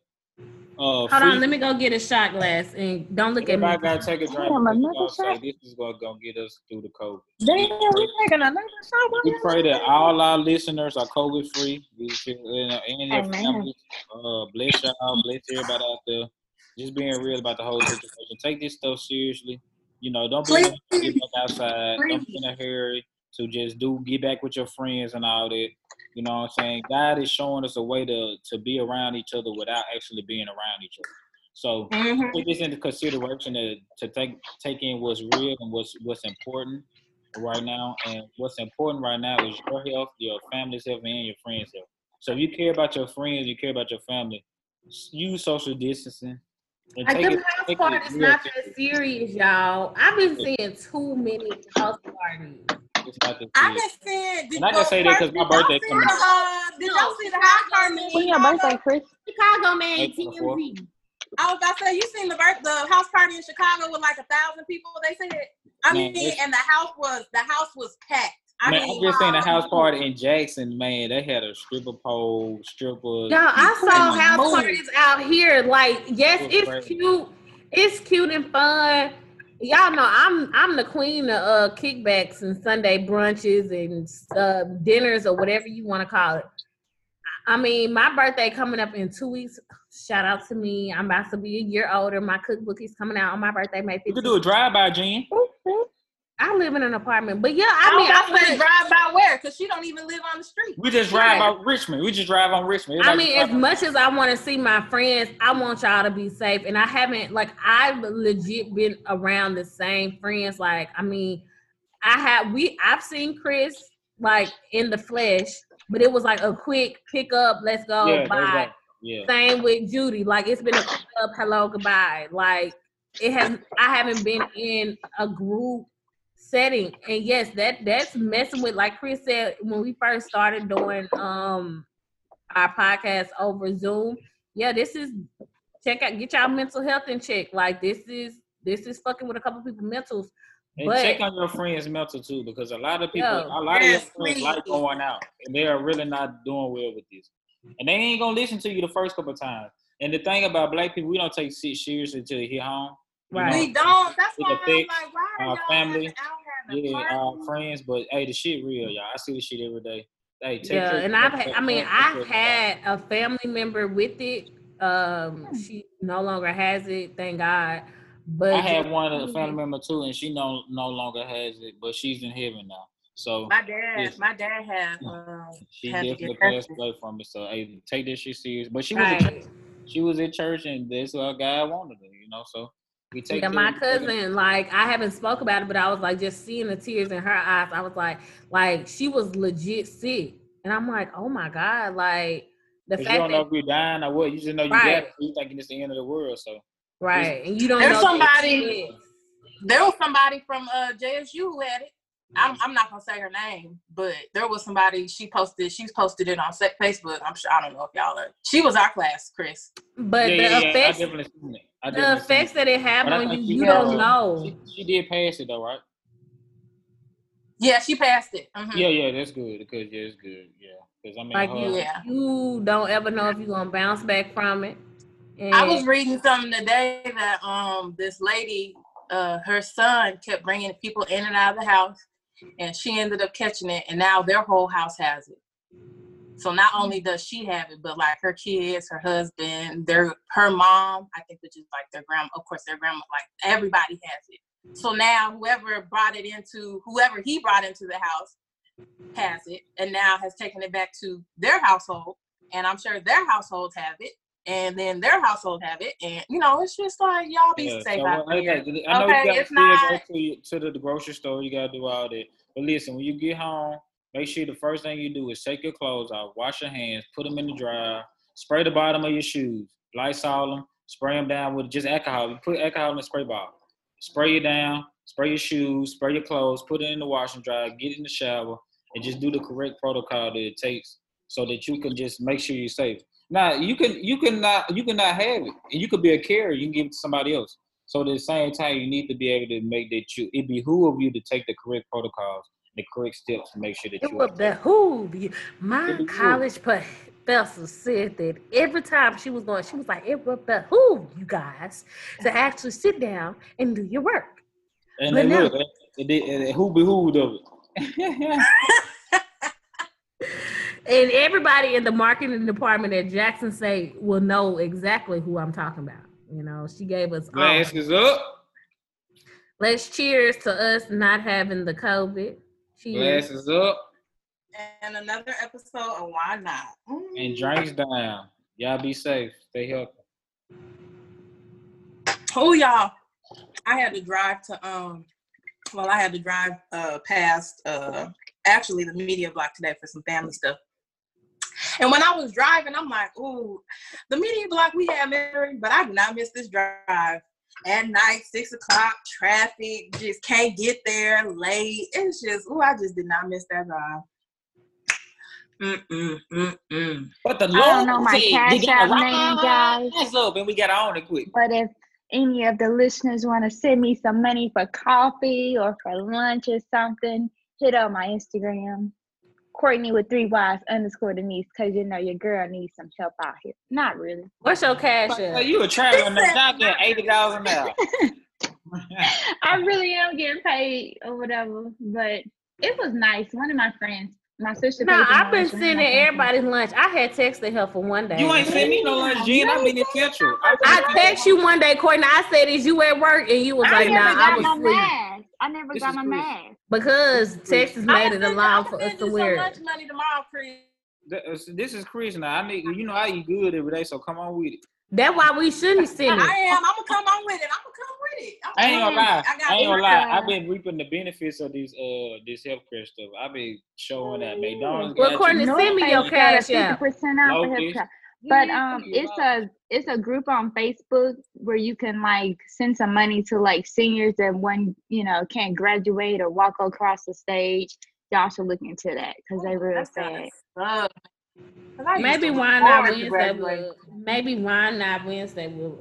uh Hold free, on, let me go get a shot glass and don't look at me. I gotta take a drink. Damn, because we another shot? this is gonna, gonna get us through the COVID. damn, we taking another shot. We pray that all our listeners are COVID free. We feel and, uh, and your Amen. families. Uh, bless y'all, bless everybody out there. Just being real about the whole situation. Take this stuff seriously. You know, don't be in a hurry to get back outside. Don't be in a hurry to just do get back with your friends and all that. You know what I'm saying? God is showing us a way to to be around each other without actually being around each other. So Mhm. take this into consideration to, to take take in what's real and what's what's important right now. And what's important right now is your health, your family's health, and your friends' health. So if you care about your friends, you care about your family, use social distancing. Like them it- house parties not that serious, y'all. I've been seeing too many house parties. It's not that I serious. been seeing. Did, And I can say that 'cause my did birthday see coming the, up. Uh, did y'all see the house party? in When your birthday, Chris? Chicago man, April fourth. TMZ. I was about to say, you seen the birth, the house party in Chicago with like a thousand people. They said. I Man, mean, and the house was the house was packed. I Man, mean, I just seen a house party in Jackson. Man, they had a stripper pole, strippers. Y'all, I saw house parties out here. Like, yes, It's it's crazy. cute. It's cute and fun. Y'all know I'm I'm the queen of uh, kickbacks and Sunday brunches and uh, dinners or whatever you want to call it. I mean, my birthday coming up in two weeks. Shout out to me. I'm about to be a year older. My cookbook is coming out on my birthday, May 15th. You could do a drive by, Jen. I live in an apartment, but yeah, I I mean, mean, I I was went- drive by where? Because she don't even live on the street. We just drive by Richmond. We just drive on Richmond. I Everybody mean, as much as I want to see my friends, I want y'all to be safe. And I haven't, like, I've legit been around the same friends. Like, I mean, I have, we, I've seen Chris, like, in the flesh, but it was like a quick pick up, let's go, yeah, bye. Yeah. Same with Judy. Like, it's been a pick up, hello, goodbye. Like, it has, I haven't been in a group setting. And yes, that that's messing with, like Chris said, when we first started doing, um, our podcast over Zoom. Yeah, this is check out get y'all mental health in check. Like this is this is fucking with a couple people mentals. And But- check on your friends' mental too, because a lot of people, Yo, a lot of your friends please. like going out, and they are really not doing well with this. And they ain't gonna listen to you the first couple of times. And the thing about black people, we don't take shit seriously until you hit home. Right. We don't. That's why I'm like, why are y'all family. having out having Yeah, our parties? friends, but hey, the shit real, y'all. I see the shit every day. Hey, take Yeah, and I've had, I mean I've had a family member with it. Um Hmm. she no longer has it, thank God. But I had one of the family member too, and she no no longer has it, but she's in heaven now. So My dad, Yes. my dad had. [LAUGHS] Um, she had to definitely get passed tested. away from it. So hey, take this shit serious. But she was at Right. church. She was at church, and that's what God wanted her. You know, so we take. yeah, care my of cousin, like I haven't spoke about it, but I was like just seeing the tears in her eyes. I was like, like she was legit sick, and I'm like, oh my god, like the fact that you don't know if you're dying or what. You just know you Right. got it. You thinking it's the end of the world. So right, and you don't There's know somebody- there was somebody from uh, JSU who had it. I'm, I'm not gonna say her name, but there was somebody. She posted. She's posted it on Facebook. I'm sure. I don't know if y'all are. She was our class, Chris. But yeah, the yeah, yeah. I effects, definitely seen it. I the definitely seen effects it. that it have But I on you, you don't know. She, she did pass it though, right? Yeah, she passed it. Mhm. Yeah, yeah, that's good. Because yeah, it's good. Yeah, because I mean, Like her, you, Yeah. you don't ever know if you're gonna bounce back from it. And I was reading something today that um this lady, uh, her son kept bringing people in and out of the house, and she ended up catching it, and now their whole house has it. So not only mm. does she have it, but like her kids, her husband, their her mom, I think, which is like their grandma. Of course, their grandma, like everybody has it. So now whoever brought it into whoever he brought into the house has it, and now has taken it back to their household, and I'm sure their households have it and then their household have it, and you know, it's just like y'all be Yeah, safe so out there. okay, I know Okay, you it's not- go to, to the grocery store. You gotta do all that. But listen, when you get home, make sure the first thing you do is take your clothes off, wash your hands, put them in the dryer, spray the bottom of your shoes, Lysol them, spray them down with just alcohol. You put alcohol in the spray bottle. Spray it down, spray your shoes, spray your clothes, put it in the washing dryer, get in the shower, and just do the correct protocol that it takes so that you can just make sure you're safe. Now you can you can not you cannot have it, and you could be a carrier. You can give it to somebody else. So at the same time, you need to be able to make that you it behoove you to take the correct protocols, and the correct steps to make sure that It you. would behoove you. My behoove. college professor said that every time she was going, she was like, it would behoove you guys to actually sit down and do your work. and but then no. look, it, it, it, who behooved of it? [LAUGHS] [LAUGHS] And everybody in the marketing department at Jackson State will know exactly who I'm talking about. You know, she gave us all. Glasses up, Let's cheers to us not having the COVID. Cheers. glasses up, and another episode of Why Not? Mm. and drinks down. Y'all be safe. Stay healthy. Oh y'all, I had to drive to um well I had to drive uh past uh actually the media block today for some family stuff. And when I was driving, I'm like, ooh, the media block we have Mary, but I do not miss this drive. At night, six o'clock, traffic, just can't get there late. It's just, ooh, I just did not miss that drive. Mm-mm, mm-mm. But the I don't know my loyalty, Cash we got App name, guys. rise up and we got on it quick. But if any of the listeners want to send me some money for coffee or for lunch or something, hit up my Instagram. Courtney with three Y's underscore Denise, cause you know your girl needs some help out here. Not really. What's your cash Well, you a traveling nurse out there, eighty dollars an hour. [LAUGHS] I really am getting paid or whatever, but it was nice. One of my friends, my sister. No, I've been lunch, sending my friends- everybody lunch. I had texted her for one day. you ain't send me no lunch, Jen. I've been in Central. I text you one day, Courtney. I said, "Is you at work?" And you was I like, never "Nah, I was my asleep." mask. I never This got is my Chris. mask. Because Texas made it allowed for us to wear much it. money tomorrow, Chris. Th- This is Chris now. I need you know I eat good every day, so come on with it. That's why we shouldn't [LAUGHS] send it. I am. I'm gonna come on with it. I'm gonna come with it. I'm I ain't gonna lie. I got I ain't gonna lie. uh, I've been reaping the benefits of these uh this healthcare stuff. I've been showing that McDonald's Well, got Courtney, you. North send me your got a cash app. 50% off for Locust. healthcare. But um, it's a it's a group on Facebook where you can like send some money to like seniors that one you know can't graduate or walk across the stage. Y'all should look into that because they real That's sad. kinda suck. 'Cause I used Maybe why not Wednesday will. Maybe why not Wednesday will.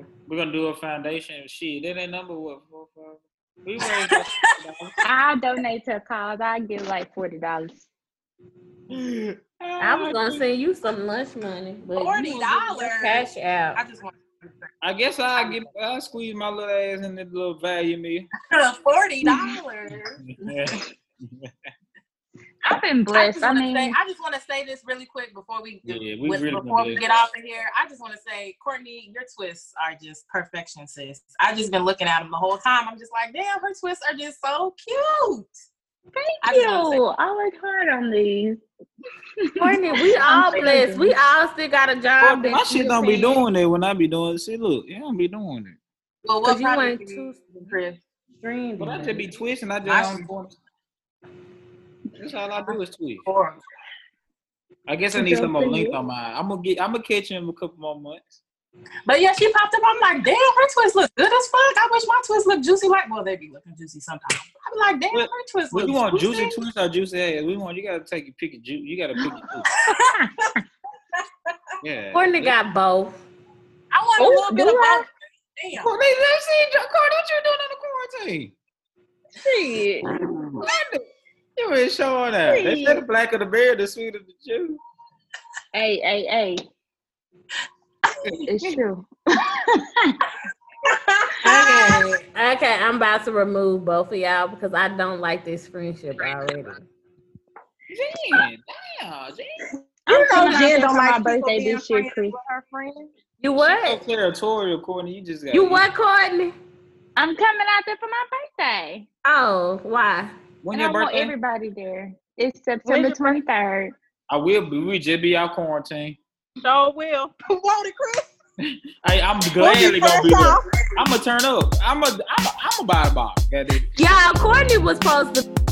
Uh, We're gonna do a foundation. Shit, that ain't number what four five. We [LAUGHS] I donate to a cause. I give like forty dollars. [LAUGHS] I was uh, gonna send you some lunch money, but Forty gonna give me your dollars. cash I just want I guess I get I squeeze my little ass in that little value meal. [LAUGHS] forty [LAUGHS] dollars. [LAUGHS] I've been blessed. just I want to mean, say, I just want to say this really quick before we Yeah, we with- really before we get off of here. I just want to say, Courtney, your twists are just perfection, sis. I've just been looking at them the whole time. I'm just like, damn, her twists are just so cute. Thank I you. just I work hard on these. [LAUGHS] Courtney, we all blessed. We all still got a job. my shit don't be doing that when I be doing it. See, look, you don't be doing it. Well, what you project ain't you too do, Chris? streamed. But I just be twisting. I just My don't shit- want. That's all I do is twist. I guess I need some more length on mine. I'm gonna get. I'm gonna catch him a couple more months. But yeah, she popped up. I'm like, damn, her twist look good as fuck. I wish my twist looked juicy. Like, well, they be looking juicy sometimes. I'm like, damn, What- her twist We want juicy twist or juicy ass. We want you gotta take your pick. Ju- you gotta pick your twist. [LAUGHS] Yeah. Courtney got both. I want a Oh, little bit of both. Damn. Courtney, let's see, Courtney, what you doing on the quarantine? Shit. You ain't showing that. They said the blacker the berry, the sweeter the juice. Hey, hey, hey. It's [LAUGHS] true. Okay, okay, I'm about to remove both of y'all because I don't like this friendship already. Jen, damn, Jen. I'm know coming out Jen there don't like my birthday this year, friends Chris. with her friends. You So what? territorial, Courtney. You just got You what, Courtney? I'm coming out there for my birthday. Oh, why? When And I your want everybody there. It's September 23rd. I will be. We just be out quarantine. Sure will. [LAUGHS] Won't it, Chris? Hey, I'm We'll gladly gonna be first there. I'm gonna turn up. I'm a. I'm a. I'm a buy the box. Yeah, Courtney was supposed to